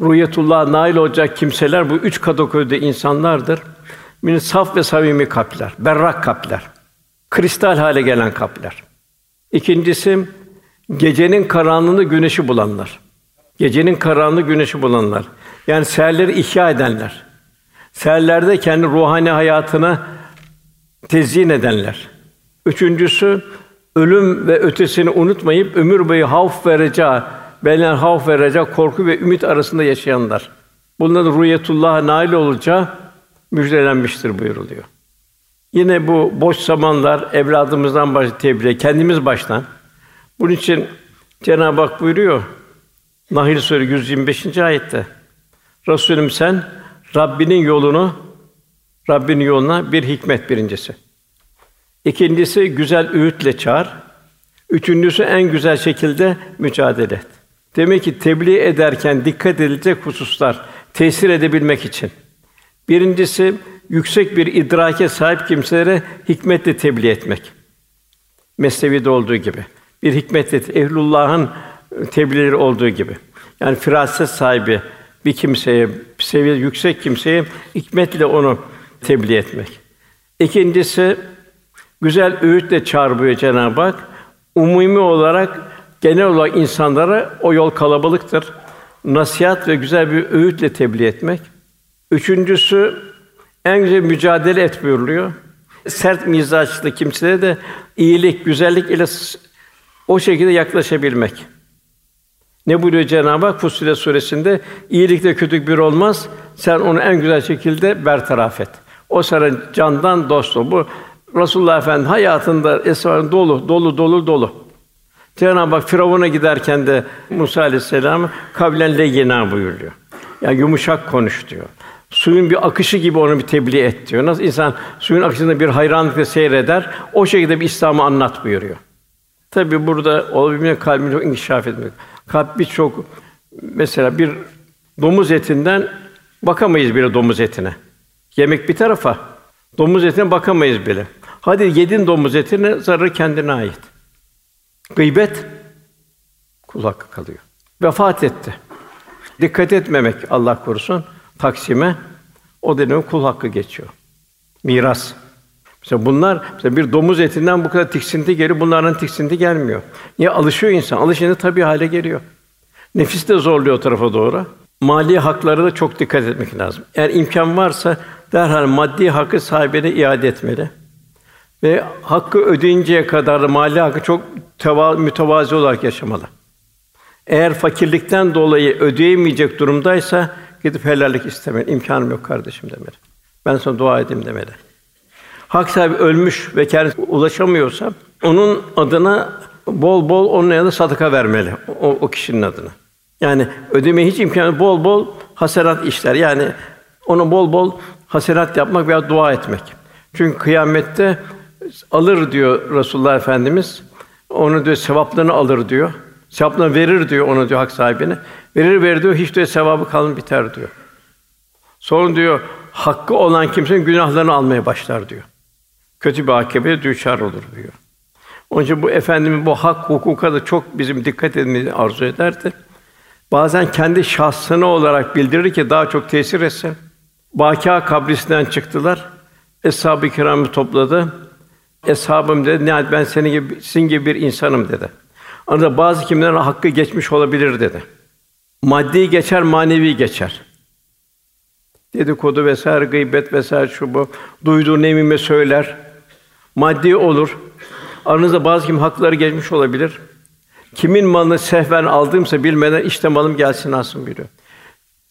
Rüyetullah nail olacak kimseler bu üç kategoride insanlardır. Bir saf ve samimi kalpler, berrak kalpler. Kristal hale gelen kalpler. İkincisi gecenin karanlığını güneşi bulanlar. Gecenin karanlığı güneşi bulanlar. Yani seherleri ihya edenler. Seherlerde kendi ruhani hayatına tezyin edenler. Üçüncüsü ölüm ve ötesini unutmayıp ömür boyu havf ve reca Belen havf ve korku ve ümit arasında yaşayanlar. Bunların rüyetullah'a nail olacağı müjdelenmiştir buyuruluyor. Yine bu boş zamanlar evladımızdan baş tebliğ, kendimiz baştan. Bunun için Cenab-ı Hak buyuruyor Nahil Suresi 125. ayette. Resulüm sen Rabbinin yolunu Rabbinin yoluna bir hikmet birincisi. İkincisi güzel öğütle çağır. Üçüncüsü en güzel şekilde mücadele et. Demek ki tebliğ ederken dikkat edilecek hususlar tesir edebilmek için. Birincisi yüksek bir idrake sahip kimselere hikmetle tebliğ etmek. Mesnevi'de olduğu gibi. Bir hikmetle ehlullah'ın tebliğleri olduğu gibi. Yani firaset sahibi bir kimseye, seviye yüksek kimseye hikmetle onu tebliğ etmek. İkincisi güzel öğütle çağırıyor Cenab-ı Hak. Umumi olarak genel olarak insanlara o yol kalabalıktır. Nasihat ve güzel bir öğütle tebliğ etmek. Üçüncüsü en güzel mücadele et buyuruluyor. Sert mizaçlı kimselere de iyilik, güzellik ile o şekilde yaklaşabilmek. Ne buyuruyor Cenab-ı Hak Fussilet suresinde? İyilikle kötülük bir olmaz. Sen onu en güzel şekilde bertaraf et. O sana candan dost ol. Bu Resulullah Efendimiz hayatında esrarın dolu, dolu, dolu, dolu. Cenab-ı Hak Firavun'a giderken de Musa aleyhisselam kavlen leyyina buyuruyor. Yani yumuşak konuş diyor. Suyun bir akışı gibi onu bir tebliğ et diyor. Nasıl insan suyun akışında bir hayranlıkla seyreder, o şekilde bir İslam'ı anlat buyuruyor. Tabi burada olabildiğince kalbini çok inkişaf etmek. Kalp birçok mesela bir domuz etinden bakamayız bile domuz etine. Yemek bir tarafa, domuz etine bakamayız bile. Hadi yedin domuz etine zararı kendine ait. Gıybet kul hakkı kalıyor. Vefat etti. Dikkat etmemek Allah korusun taksime o dönem kul hakkı geçiyor. Miras. Mesela bunlar mesela bir domuz etinden bu kadar tiksinti geliyor, bunlardan tiksinti gelmiyor. Niye alışıyor insan? Alışınca tabii hale geliyor. Nefis de zorluyor o tarafa doğru. Mali hakları da çok dikkat etmek lazım. Eğer imkan varsa derhal maddi hakkı sahibine iade etmeli. Ve hakkı ödeyinceye kadar mali hakkı çok teva, mütevazi olarak yaşamalı. Eğer fakirlikten dolayı ödeyemeyecek durumdaysa gidip helallik istemeli. İmkanım yok kardeşim demeli. Ben sana dua edeyim demeli. Hak sahibi ölmüş ve kendisi ulaşamıyorsa onun adına bol bol onun yanında sadaka vermeli o, o kişinin adına. Yani ödeme hiç imkanı bol bol hasenat işler. Yani onu bol bol hasenat yapmak veya dua etmek. Çünkü kıyamette alır diyor Resulullah Efendimiz. Onu diyor sevaplarını alır diyor. Sevaplarını verir diyor onu diyor hak sahibine. Verir verir diyor hiç diyor sevabı kalın biter diyor. Sonra diyor hakkı olan kimsenin günahlarını almaya başlar diyor. Kötü bir akibete düşer olur diyor. Onun için bu efendimiz bu hak hukuka da çok bizim dikkat etmemizi arzu ederdi. Bazen kendi şahsını olarak bildirir ki daha çok tesir etsin. Bâkâ kabrisinden çıktılar. Eshab-ı kiramı topladı. Eshabım dedi, ne ben senin gibi, sizin gibi bir insanım dedi. Arada bazı kimlerin hakkı geçmiş olabilir dedi. Maddi geçer, manevi geçer. Dedikodu vesaire, gıybet vesaire şu bu. Duyduğu nemime söyler. Maddi olur. Aranızda bazı kim hakları geçmiş olabilir. Kimin malını sehven aldımsa bilmeden işte malım gelsin alsın buyuruyor.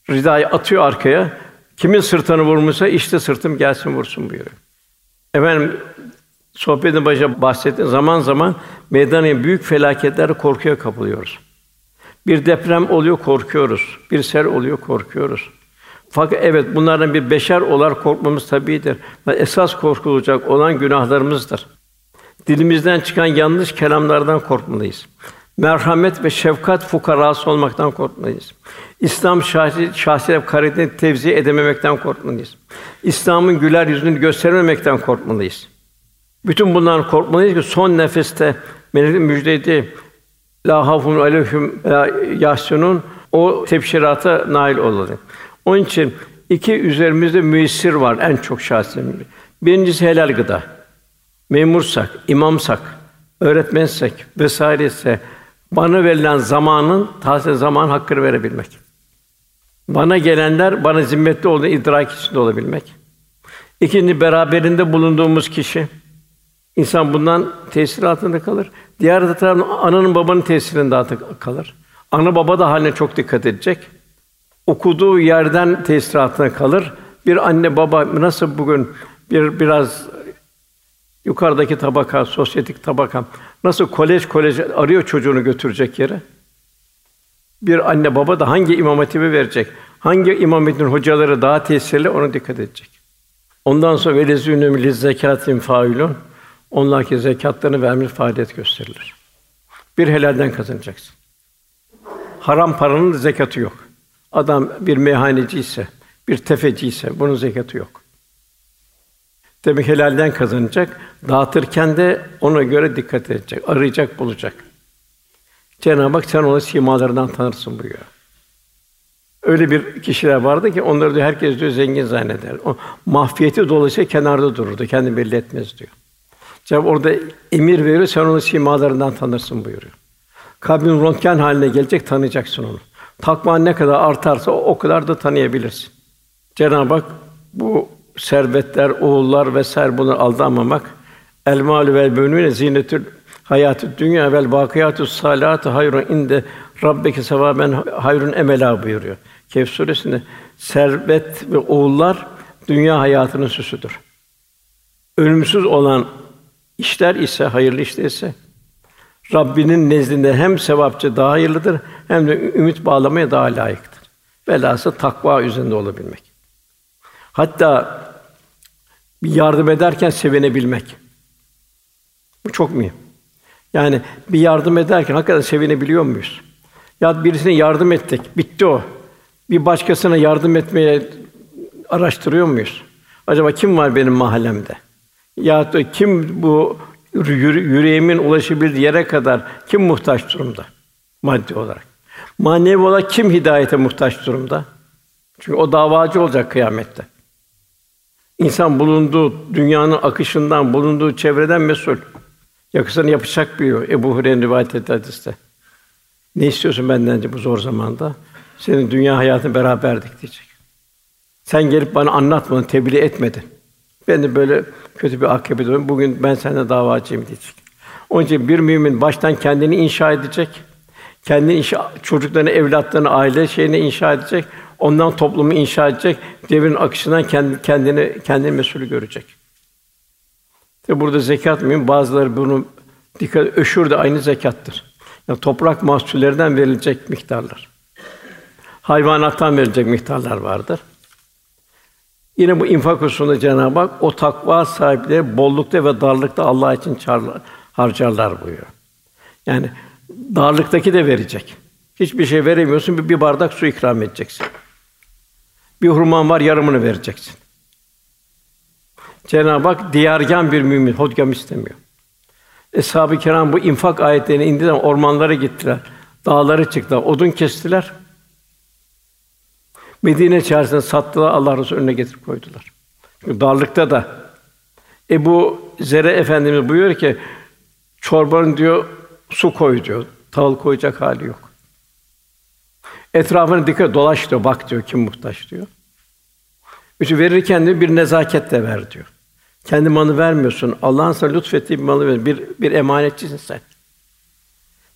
Ridayı atıyor arkaya. Kimin sırtını vurmuşsa işte sırtım gelsin vursun buyuruyor. Efendim sohbetin başında bahsettiğim zaman zaman meydana büyük felaketler korkuya kapılıyoruz. Bir deprem oluyor korkuyoruz. Bir sel oluyor korkuyoruz. Fakat evet bunlardan bir beşer olarak korkmamız tabidir. Ve esas korkulacak olan günahlarımızdır. Dilimizden çıkan yanlış kelamlardan korkmalıyız. Merhamet ve şefkat fukarası olmaktan korkmalıyız. İslam şahsi şahsiyet karakterini tevzi edememekten korkmalıyız. İslam'ın güler yüzünü göstermemekten korkmalıyız. Bütün bundan korkmalıyız ki son nefeste melek müjdedi la hafun aleyhim yahsunun o tebşirata nail olalım. Onun için iki üzerimizde müessir var en çok şahsi. Birincisi helal gıda. Memursak, imamsak, öğretmensek vesairese bana verilen zamanın tahsil zaman hakkını verebilmek. Bana gelenler bana zimmetli olduğunu idrak içinde olabilmek. İkinci beraberinde bulunduğumuz kişi insan bundan tesir altında kalır. Diğer taraftan ananın babanın tesirinde altında kalır. Ana baba da haline çok dikkat edecek. Okuduğu yerden tesir altında kalır. Bir anne baba nasıl bugün bir biraz yukarıdaki tabaka, sosyetik tabaka nasıl kolej kolej arıyor çocuğunu götürecek yere? Bir anne baba da hangi imam hatibi verecek? Hangi imam hatibinin hocaları daha tesirli ona dikkat edecek. Ondan sonra velezünüm liz zekatin failun. Onlar ki zekatlarını vermiş faaliyet gösterilir. Bir helalden kazanacaksın. Haram paranın zekatı yok. Adam bir meyhaneci ise, bir tefeci ise bunun zekatı yok. Demek helalden kazanacak. Dağıtırken de ona göre dikkat edecek. Arayacak, bulacak. Cenab-ı Hak sen onu simalarından tanırsın buyuruyor. Öyle bir kişiler vardı ki onları diyor herkes diyor zengin zanneder. O mahfiyeti dolayısıyla kenarda dururdu. Kendi belli etmez diyor. Cenab-ı orada emir veriyor, sen onu simalarından tanırsın buyuruyor. Kalbin röntgen haline gelecek, tanıyacaksın onu. Takva ne kadar artarsa o kadar da tanıyabilirsin. Cenab-ı Hak bu servetler, oğullar vesaire bunu aldanmamak. El mal vel bönüne zinetül hayatı dünya vel bakiyatü salatu hayrun inde rabbeke sevaben hayrun emela buyuruyor. Kehf suresinde servet ve oğullar dünya hayatının süsüdür. Ölümsüz olan işler ise hayırlı işte ise Rabbinin nezdinde hem sevapçı daha hayırlıdır hem de ümit bağlamaya daha layıktır. Velhâsıl takva üzerinde olabilmek. Hatta yardım ederken sevinebilmek. Bu çok mühim. Yani bir yardım ederken hakikaten sevinebiliyor muyuz? Ya birisine yardım ettik, bitti o. Bir başkasına yardım etmeye araştırıyor muyuz? Acaba kim var benim mahallemde? Ya da kim bu yüreğimin ulaşabildiği yere kadar kim muhtaç durumda maddi olarak? Manevi olarak kim hidayete muhtaç durumda? Çünkü o davacı olacak kıyamette. İnsan bulunduğu dünyanın akışından, bulunduğu çevreden mesul. Yakasını yapacak biliyor. Ebu Hureyre rivayet etti hadiste. Ne istiyorsun benden bu zor zamanda? Senin dünya hayatını beraberdik diyecek. Sen gelip bana anlatmadın, tebliğ etmedin. Ben de böyle kötü bir akıbet oldum. Bugün ben seninle davacıyım diyecek. Onun için bir mümin baştan kendini inşa edecek. Kendi inşa, çocuklarını, evlatlarını, aile şeyini inşa edecek. Ondan toplumu inşa edecek. Devrin akışından kendi, kendini kendini mesulü görecek. Tabi burada zekat mühim. Bazıları bunu Dikkat öşür de aynı zekattır. Yani toprak mahsullerinden verilecek miktarlar. Hayvanattan verilecek miktarlar vardır. Yine bu infak hususunda Cenab-ı Hak o takva sahipleri bollukta ve darlıkta Allah için çarlar, harcarlar buyuruyor. Yani darlıktaki de verecek. Hiçbir şey veremiyorsun, bir, bardak su ikram edeceksin. Bir hurman var, yarımını vereceksin. Cenab-ı Hak diyargan bir mümin, hodgam istemiyor. Eshab-ı Kiram bu infak ayetlerini indiren ormanlara gittiler. Dağları çıktılar, odun kestiler. Medine çarşısına sattılar, Allah Resulü önüne getirip koydular. Çünkü darlıkta da Ebu Zere Efendimiz buyuruyor ki çorbanın diyor su koy diyor. Tahıl koyacak hali yok. Etrafına dikkat dolaş diyor, bak diyor kim muhtaç diyor. Üçü verirken de bir nezaket de ver diyor. Kendi malı vermiyorsun. Allah'ın sana lütfettiği bir malı ver. Bir, bir emanetçisin sen.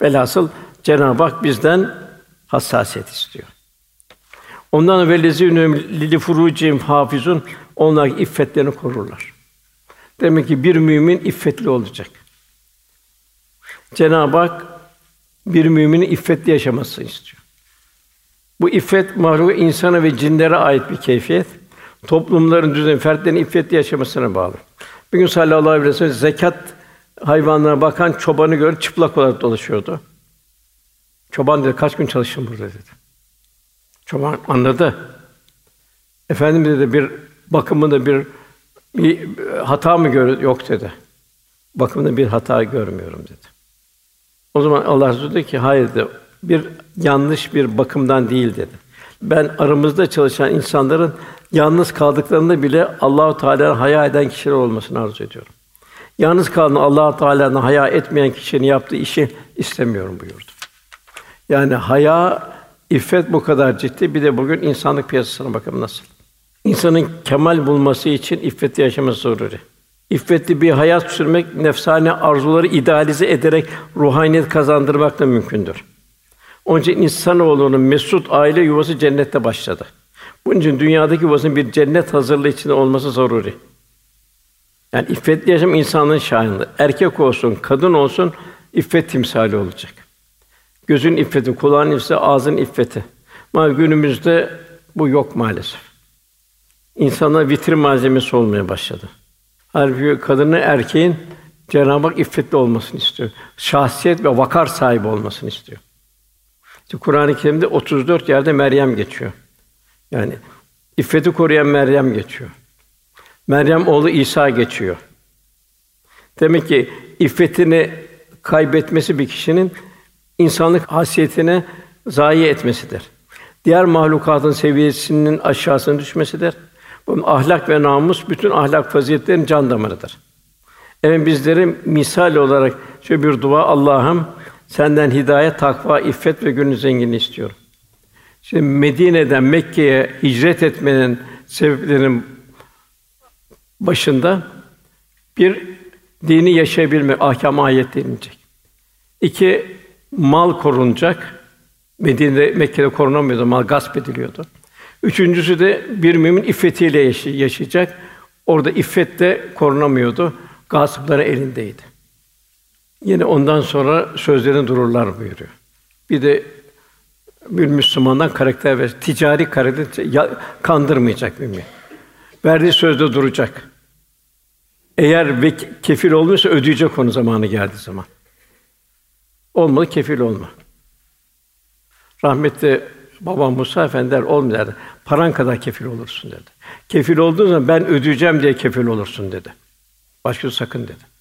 Velhasıl Cenab-ı Hak bizden hassasiyet istiyor. Ondan velezînûm li furucihim hafizun onlar iffetlerini korurlar. Demek ki bir mümin iffetli olacak. Cenab-ı Hak bir müminin iffetli yaşamasını istiyor. Bu iffet mahluk insana ve cinlere ait bir keyfiyet. Toplumların düzen, fertlerin iffetli yaşamasına bağlı. Bir gün sallallahu aleyhi ve sellem zekat hayvanlara bakan çobanı gördü, çıplak olarak dolaşıyordu. Çoban dedi, kaç gün çalıştın burada dedi. Çoban anladı. Efendim dedi bir bakımında bir, bir hata mı gör yok dedi. Bakımında bir hata görmüyorum dedi. O zaman Allah dedi ki hayır dedi. Bir yanlış bir bakımdan değil dedi. Ben aramızda çalışan insanların yalnız kaldıklarında bile Allahu Teala'dan haya eden kişiler olmasını arzu ediyorum. Yalnız kalan Allah Teala'dan haya etmeyen kişinin yaptığı işi istemiyorum buyurdu. Yani haya İffet bu kadar ciddi. Bir de bugün insanlık piyasasına bakın nasıl. İnsanın kemal bulması için iffeti yaşaması zaruri. İffetli bir hayat sürmek, nefsane arzuları idealize ederek ruhaniyet kazandırmak da mümkündür. Onun için insanoğlunun mesut aile yuvası cennette başladı. Bunun için dünyadaki yuvasının bir cennet hazırlığı içinde olması zaruri. Yani iffetli yaşam insanlığın şanında. Erkek olsun, kadın olsun iffet timsali olacak. Gözün iffeti, kulağın iffeti, ağzın iffeti. Ama günümüzde bu yok maalesef. İnsana vitrin malzemesi olmaya başladı. Halbuki kadının erkeğin Cenab-ı Hak iffetli olmasını istiyor. Şahsiyet ve vakar sahibi olmasını istiyor. İşte Kur'an-ı Kerim'de 34 yerde Meryem geçiyor. Yani iffeti koruyan Meryem geçiyor. Meryem oğlu İsa geçiyor. Demek ki iffetini kaybetmesi bir kişinin insanlık hasiyetine zayi etmesidir. Diğer mahlukatın seviyesinin aşağısına düşmesidir. Bu ahlak ve namus bütün ahlak faziletlerin can damarıdır. Evet bizlerin misal olarak şöyle bir dua Allah'ım senden hidayet, takva, iffet ve gönül zenginliği istiyorum. Şimdi Medine'den Mekke'ye hicret etmenin sebeplerinin başında bir dini yaşayabilme ahkam ayet denilecek. İki mal korunacak. Medine'de, Mekke'de korunamıyordu, mal gasp ediliyordu. Üçüncüsü de bir mümin iffetiyle yaşayacak. Orada iffet de korunamıyordu. Gasıpların elindeydi. Yine ondan sonra sözlerin dururlar buyuruyor. Bir de bir Müslümandan karakter ve ticari karakter kandırmayacak mümin. Verdiği sözde duracak. Eğer ve kefil olmuşsa ödeyecek onu zamanı geldiği zaman. Olmalı kefil olma. Rahmetli babam Musa Efendi der, olmuyor derdi. Paran kadar kefil olursun dedi. Kefil olduğun zaman ben ödeyeceğim diye kefil olursun dedi. Başka sakın dedi.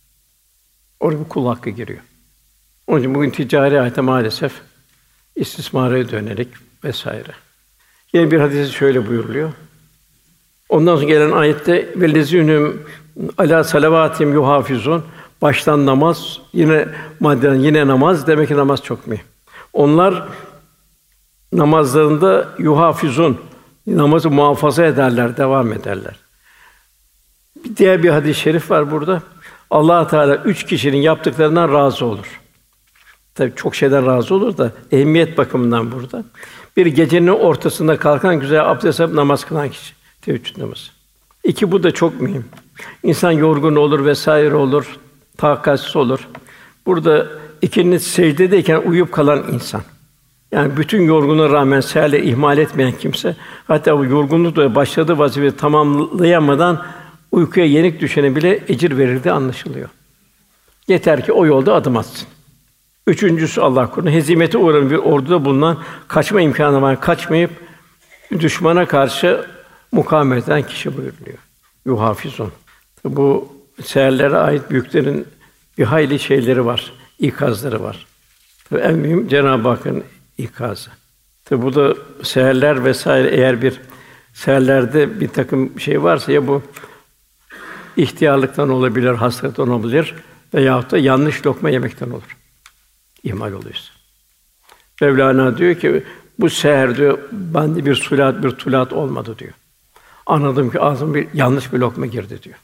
Orada bir kul hakkı giriyor. Onun için bugün ticari hayata maalesef istismara dönelik vesaire. Yine bir hadisi şöyle buyuruluyor. Ondan sonra gelen ayette velezünüm ala salavatim yuhafizun Baştan namaz, yine maddeden yine namaz demek ki namaz çok mühim. Onlar namazlarında yuhafizun namazı muhafaza ederler, devam ederler. Bir diğer bir hadis-i şerif var burada. Allah Teala üç kişinin yaptıklarından razı olur. Tabii çok şeyden razı olur da ehemmiyet bakımından burada. Bir gecenin ortasında kalkan güzel abdest alıp namaz kılan kişi. Teheccüd namazı. İki bu da çok mühim. İnsan yorgun olur vesaire olur, takatsiz olur. Burada ikinin secdedeyken uyup kalan insan. Yani bütün yorgunluğa rağmen seherle ihmal etmeyen kimse, hatta bu yorgunlukla başladığı vazifeyi tamamlayamadan uykuya yenik düşene bile ecir verildi anlaşılıyor. Yeter ki o yolda adım atsın. Üçüncüsü Allah korusun hezimete uğrayan bir orduda bulunan kaçma imkanı var. Kaçmayıp düşmana karşı mukavemet eden kişi buyuruluyor. Yuhafizun. Bu seherlere ait büyüklerin bir hayli şeyleri var, ikazları var. Tabii en mühim Cenab-ı Hakk'ın ikazı. Tabi bu da seherler vesaire eğer bir seherlerde bir takım şey varsa ya bu ihtiyarlıktan olabilir, hastalıktan olabilir veya da yanlış lokma yemekten olur. İhmal oluyorsa. Mevlana diyor ki bu seher diyor bende bir sulat bir tulat olmadı diyor. Anladım ki ağzım bir yanlış bir lokma girdi diyor.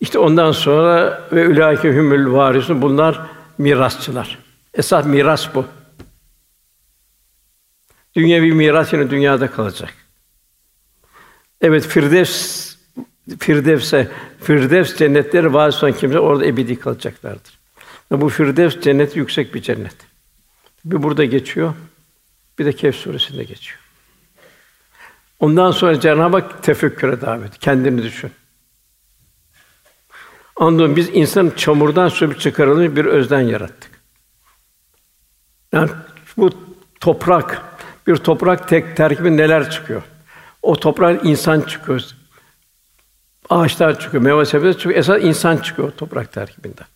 İşte ondan sonra ve ülâike hümül varisun bunlar mirasçılar. Esas miras bu. Dünyevi miras yine dünyada kalacak. Evet Firdevs Firdevs'e Firdevs cennetleri varis olan kimse orada ebedi kalacaklardır. Ve bu Firdevs cennet yüksek bir cennet. Bir burada geçiyor. Bir de Kehf suresinde geçiyor. Ondan sonra Cenab-ı Hak tefekküre davet. Kendini düşün. Andolsun biz insan çamurdan sürüp çıkarılmış bir özden yarattık. Yani bu toprak, bir toprak tek terkibi neler çıkıyor? O toprak insan çıkıyor. Ağaçlar çıkıyor, meyve sebzeler çıkıyor. Esas insan çıkıyor o toprak terkibinden.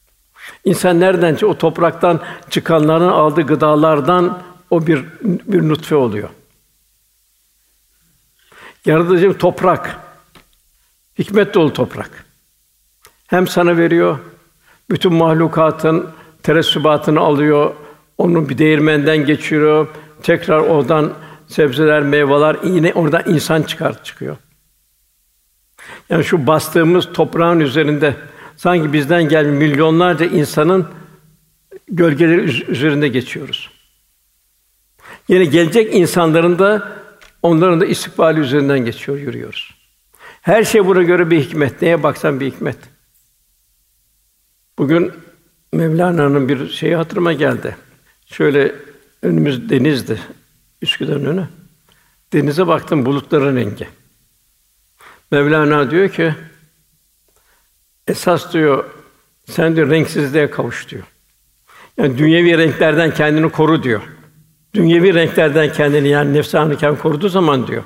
İnsan nereden çıkıyor? O topraktan çıkanların aldığı gıdalardan o bir bir nutfe oluyor. Yaratıcı toprak. Hikmet dolu toprak. Hem sana veriyor, bütün mahlukatın teressübatını alıyor, onu bir değirmenden geçiriyor, tekrar oradan sebzeler, meyveler, yine oradan insan çıkar çıkıyor. Yani şu bastığımız toprağın üzerinde sanki bizden gelmiş milyonlarca insanın gölgeleri üzerinde geçiyoruz. Yine gelecek insanların da onların da istikbali üzerinden geçiyor, yürüyoruz. Her şey buna göre bir hikmet. Neye baksan bir hikmet. Bugün Mevlana'nın bir şeyi hatırıma geldi. Şöyle önümüz denizdi. Üsküdar'ın önü. Denize baktım bulutların rengi. Mevlana diyor ki esas diyor sen diyor renksizliğe kavuş diyor. Yani dünyevi renklerden kendini koru diyor. Dünyevi renklerden kendini yani nefsanı kendini koruduğu zaman diyor.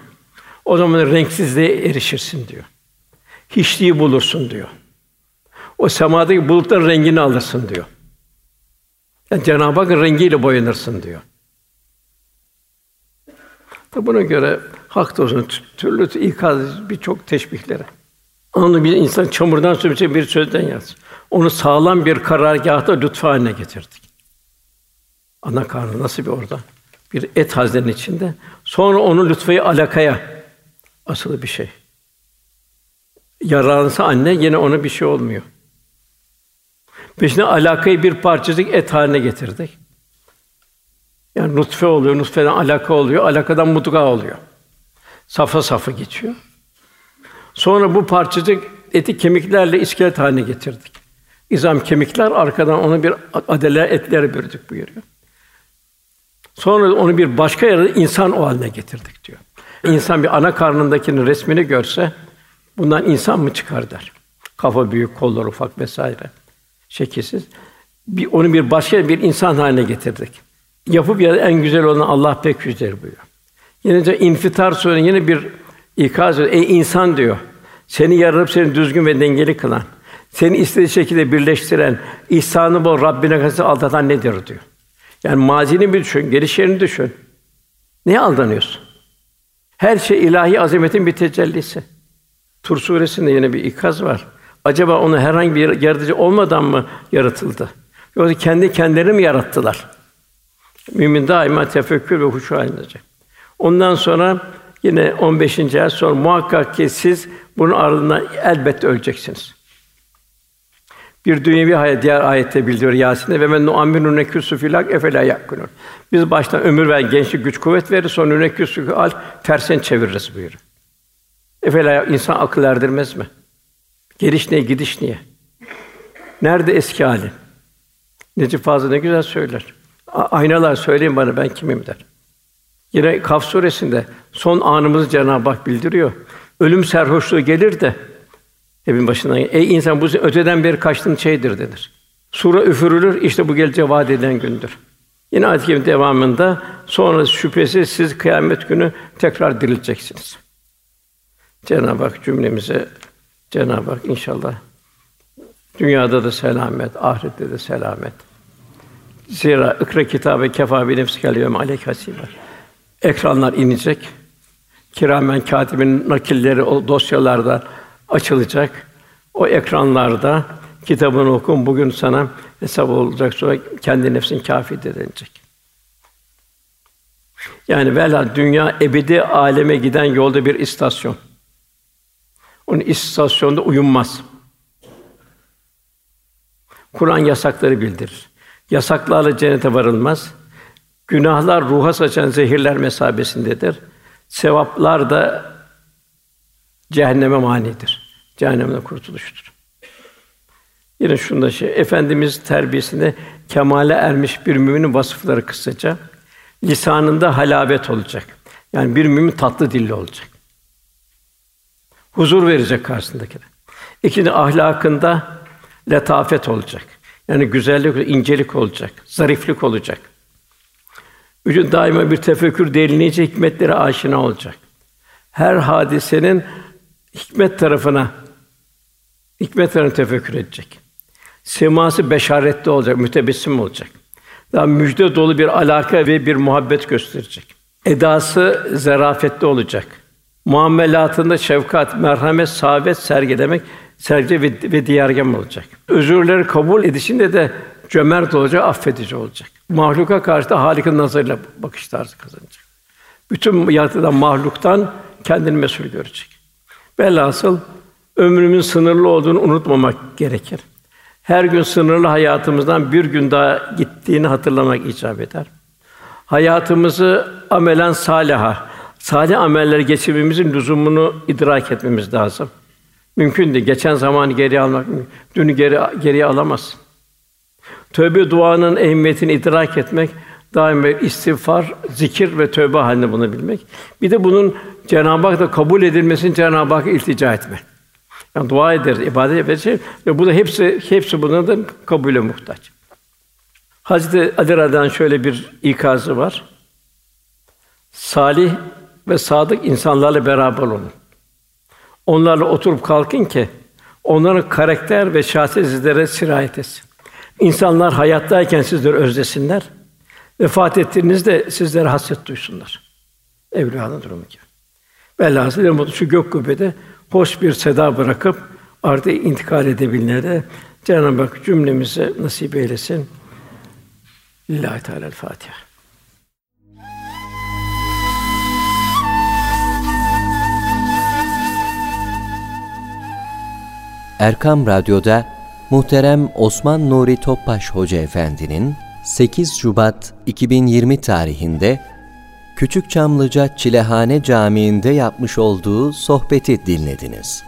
O zaman renksizliğe erişirsin diyor. Hiçliği bulursun diyor. O semadaki bulutların rengini alırsın diyor. Yani Cenab-ı Hakk'ın rengiyle boyanırsın diyor. Tabi buna göre hak olsun türlü ikaz birçok teşbihleri. Onu bir insan çamurdan sürmüşse bir sözden yaz. Onu sağlam bir karargâhta lütfu haline getirdik. Ana karnı nasıl bir orada? Bir et haznenin içinde. Sonra onu lütfayı alakaya asılı bir şey. Yaralansa anne yine ona bir şey olmuyor. Peşine alakayı bir parçacık et haline getirdik. Yani nutfe oluyor, nutfeden alaka oluyor, alakadan mudga oluyor. Safa safa geçiyor. Sonra bu parçacık eti kemiklerle iskelet haline getirdik. İzam kemikler arkadan onu bir adele etlere böldük buyuruyor. Sonra onu bir başka yerde insan o haline getirdik diyor. İnsan bir ana karnındakinin resmini görse bundan insan mı çıkar der. Kafa büyük, kollar ufak vesaire. Şekilsiz. Bir, onu bir başka bir insan haline getirdik. Yapıp ya en güzel olan Allah pek güzel buyuruyor. Yine de infitar sonra yine bir ikaz ediyor. Ey insan diyor. Seni yaratıp seni düzgün ve dengeli kılan, seni istediği şekilde birleştiren, ihsanı bol Rabbine karşı aldatan nedir diyor. Yani mazini bir düşün, gelişlerini düşün. Neye aldanıyorsun? Her şey ilahi azametin bir tecellisi. Tur suresinde yine bir ikaz var. Acaba onu herhangi bir yaratıcı olmadan mı yaratıldı? Yoksa kendi kendileri mi yarattılar? Mümin daima tefekkür ve huşu halindecek. Ondan sonra yine 15. ayet sonra muhakkak ki siz bunun ardından elbette öleceksiniz. Bir dünyevi hayat diğer ayette bildiriyor Yasin'de ve men nu'ammiru neküsü filak efela yakunun. Biz baştan ömür ve gençlik, güç, kuvvet verir, sonra neküsü al tersen çeviririz buyuruyor. Efela insan akıl erdirmez mi? Geliş ne, gidiş niye? Nerede eski hali? Necip Fazıl ne güzel söyler. Aynalar söyleyin bana ben kimim der. Yine Kaf suresinde son anımızı Cenab-ı Hak bildiriyor. Ölüm serhoşluğu gelir de evin başına ey insan bu öteden beri kaçtığın şeydir denir. Sura üfürülür işte bu gelecek vaat edilen gündür. Yine ayet devamında sonra şüphesiz siz kıyamet günü tekrar dirileceksiniz. Cenab-ı Hak cümlemize Cenab-ı Hak inşallah dünyada da selamet, ahirette de selamet. Zira ikra kitabı kefa bi nefsikel yevme aleyk hasibe. Ekranlar inecek. Kiramen katibin nakilleri o dosyalarda açılacak. O ekranlarda kitabını okun bugün sana hesap olacak sonra kendi nefsin kâfi denilecek. Yani vela dünya ebedi aleme giden yolda bir istasyon. Onun istasyonda uyunmaz. Kur'an yasakları bildirir. Yasaklarla cennete varılmaz. Günahlar ruha saçan zehirler mesabesindedir. Sevaplar da cehenneme manidir. Cehennemden kurtuluştur. Yine şunda şey, Efendimiz terbiyesinde kemale ermiş bir müminin vasıfları kısaca. Lisanında halabet olacak. Yani bir mümin tatlı dilli olacak. Huzur verecek karşısındakine. İkinci ahlakında letafet olacak. Yani güzellik, incelik olacak, zariflik olacak. Üçüncü daima bir tefekkür derinleyici hikmetlere aşina olacak. Her hadisenin hikmet tarafına hikmet tarafına tefekkür edecek. Seması beşaretli olacak, mütebessim olacak. Daha müjde dolu bir alaka ve bir muhabbet gösterecek. Edası zarafetli olacak. Muamelatında şefkat, merhamet, sahabet sergilemek sergi ve, ve diyargem olacak. Özürleri kabul edişinde de cömert olacak, affedici olacak. Mahluka karşı da Halik'in nazarıyla bakış tarzı kazanacak. Bütün yaratılan mahluktan kendini mesul görecek. Velhasıl ömrümün sınırlı olduğunu unutmamak gerekir. Her gün sınırlı hayatımızdan bir gün daha gittiğini hatırlamak icap eder. Hayatımızı amelen salaha, salih ameller geçirmemizin lüzumunu idrak etmemiz lazım. Mümkün değil. Geçen zamanı geri almak, dünü geri geriye alamaz. Tövbe duanın ehemmiyetini idrak etmek, daima istiğfar, zikir ve tövbe halinde bunu bilmek. Bir de bunun Cenab-ı Hak'ta kabul edilmesini Cenab-ı Hak'a iltica etmek. Yani dua ederiz, ibadet ederiz ve bu da hepsi hepsi bunun da kabule muhtaç. Hazreti Ali şöyle bir ikazı var. Salih ve sadık insanlarla beraber olun. Onlarla oturup kalkın ki onların karakter ve şahsiyet sizlere sirayet etsin. İnsanlar hayattayken sizleri özlesinler. Vefat ettiğinizde sizlere hasret duysunlar. Evliyanın durumu gibi. Velhâsıl şu gök kubbede hoş bir seda bırakıp artık intikal edebilenlere Cenab-ı Hak cümlemize nasip eylesin. Lillahi Teala Fatiha. Erkam Radyo'da muhterem Osman Nuri Topbaş Hoca Efendi'nin 8 Şubat 2020 tarihinde Küçük Çamlıca Çilehane Camii'nde yapmış olduğu sohbeti dinlediniz.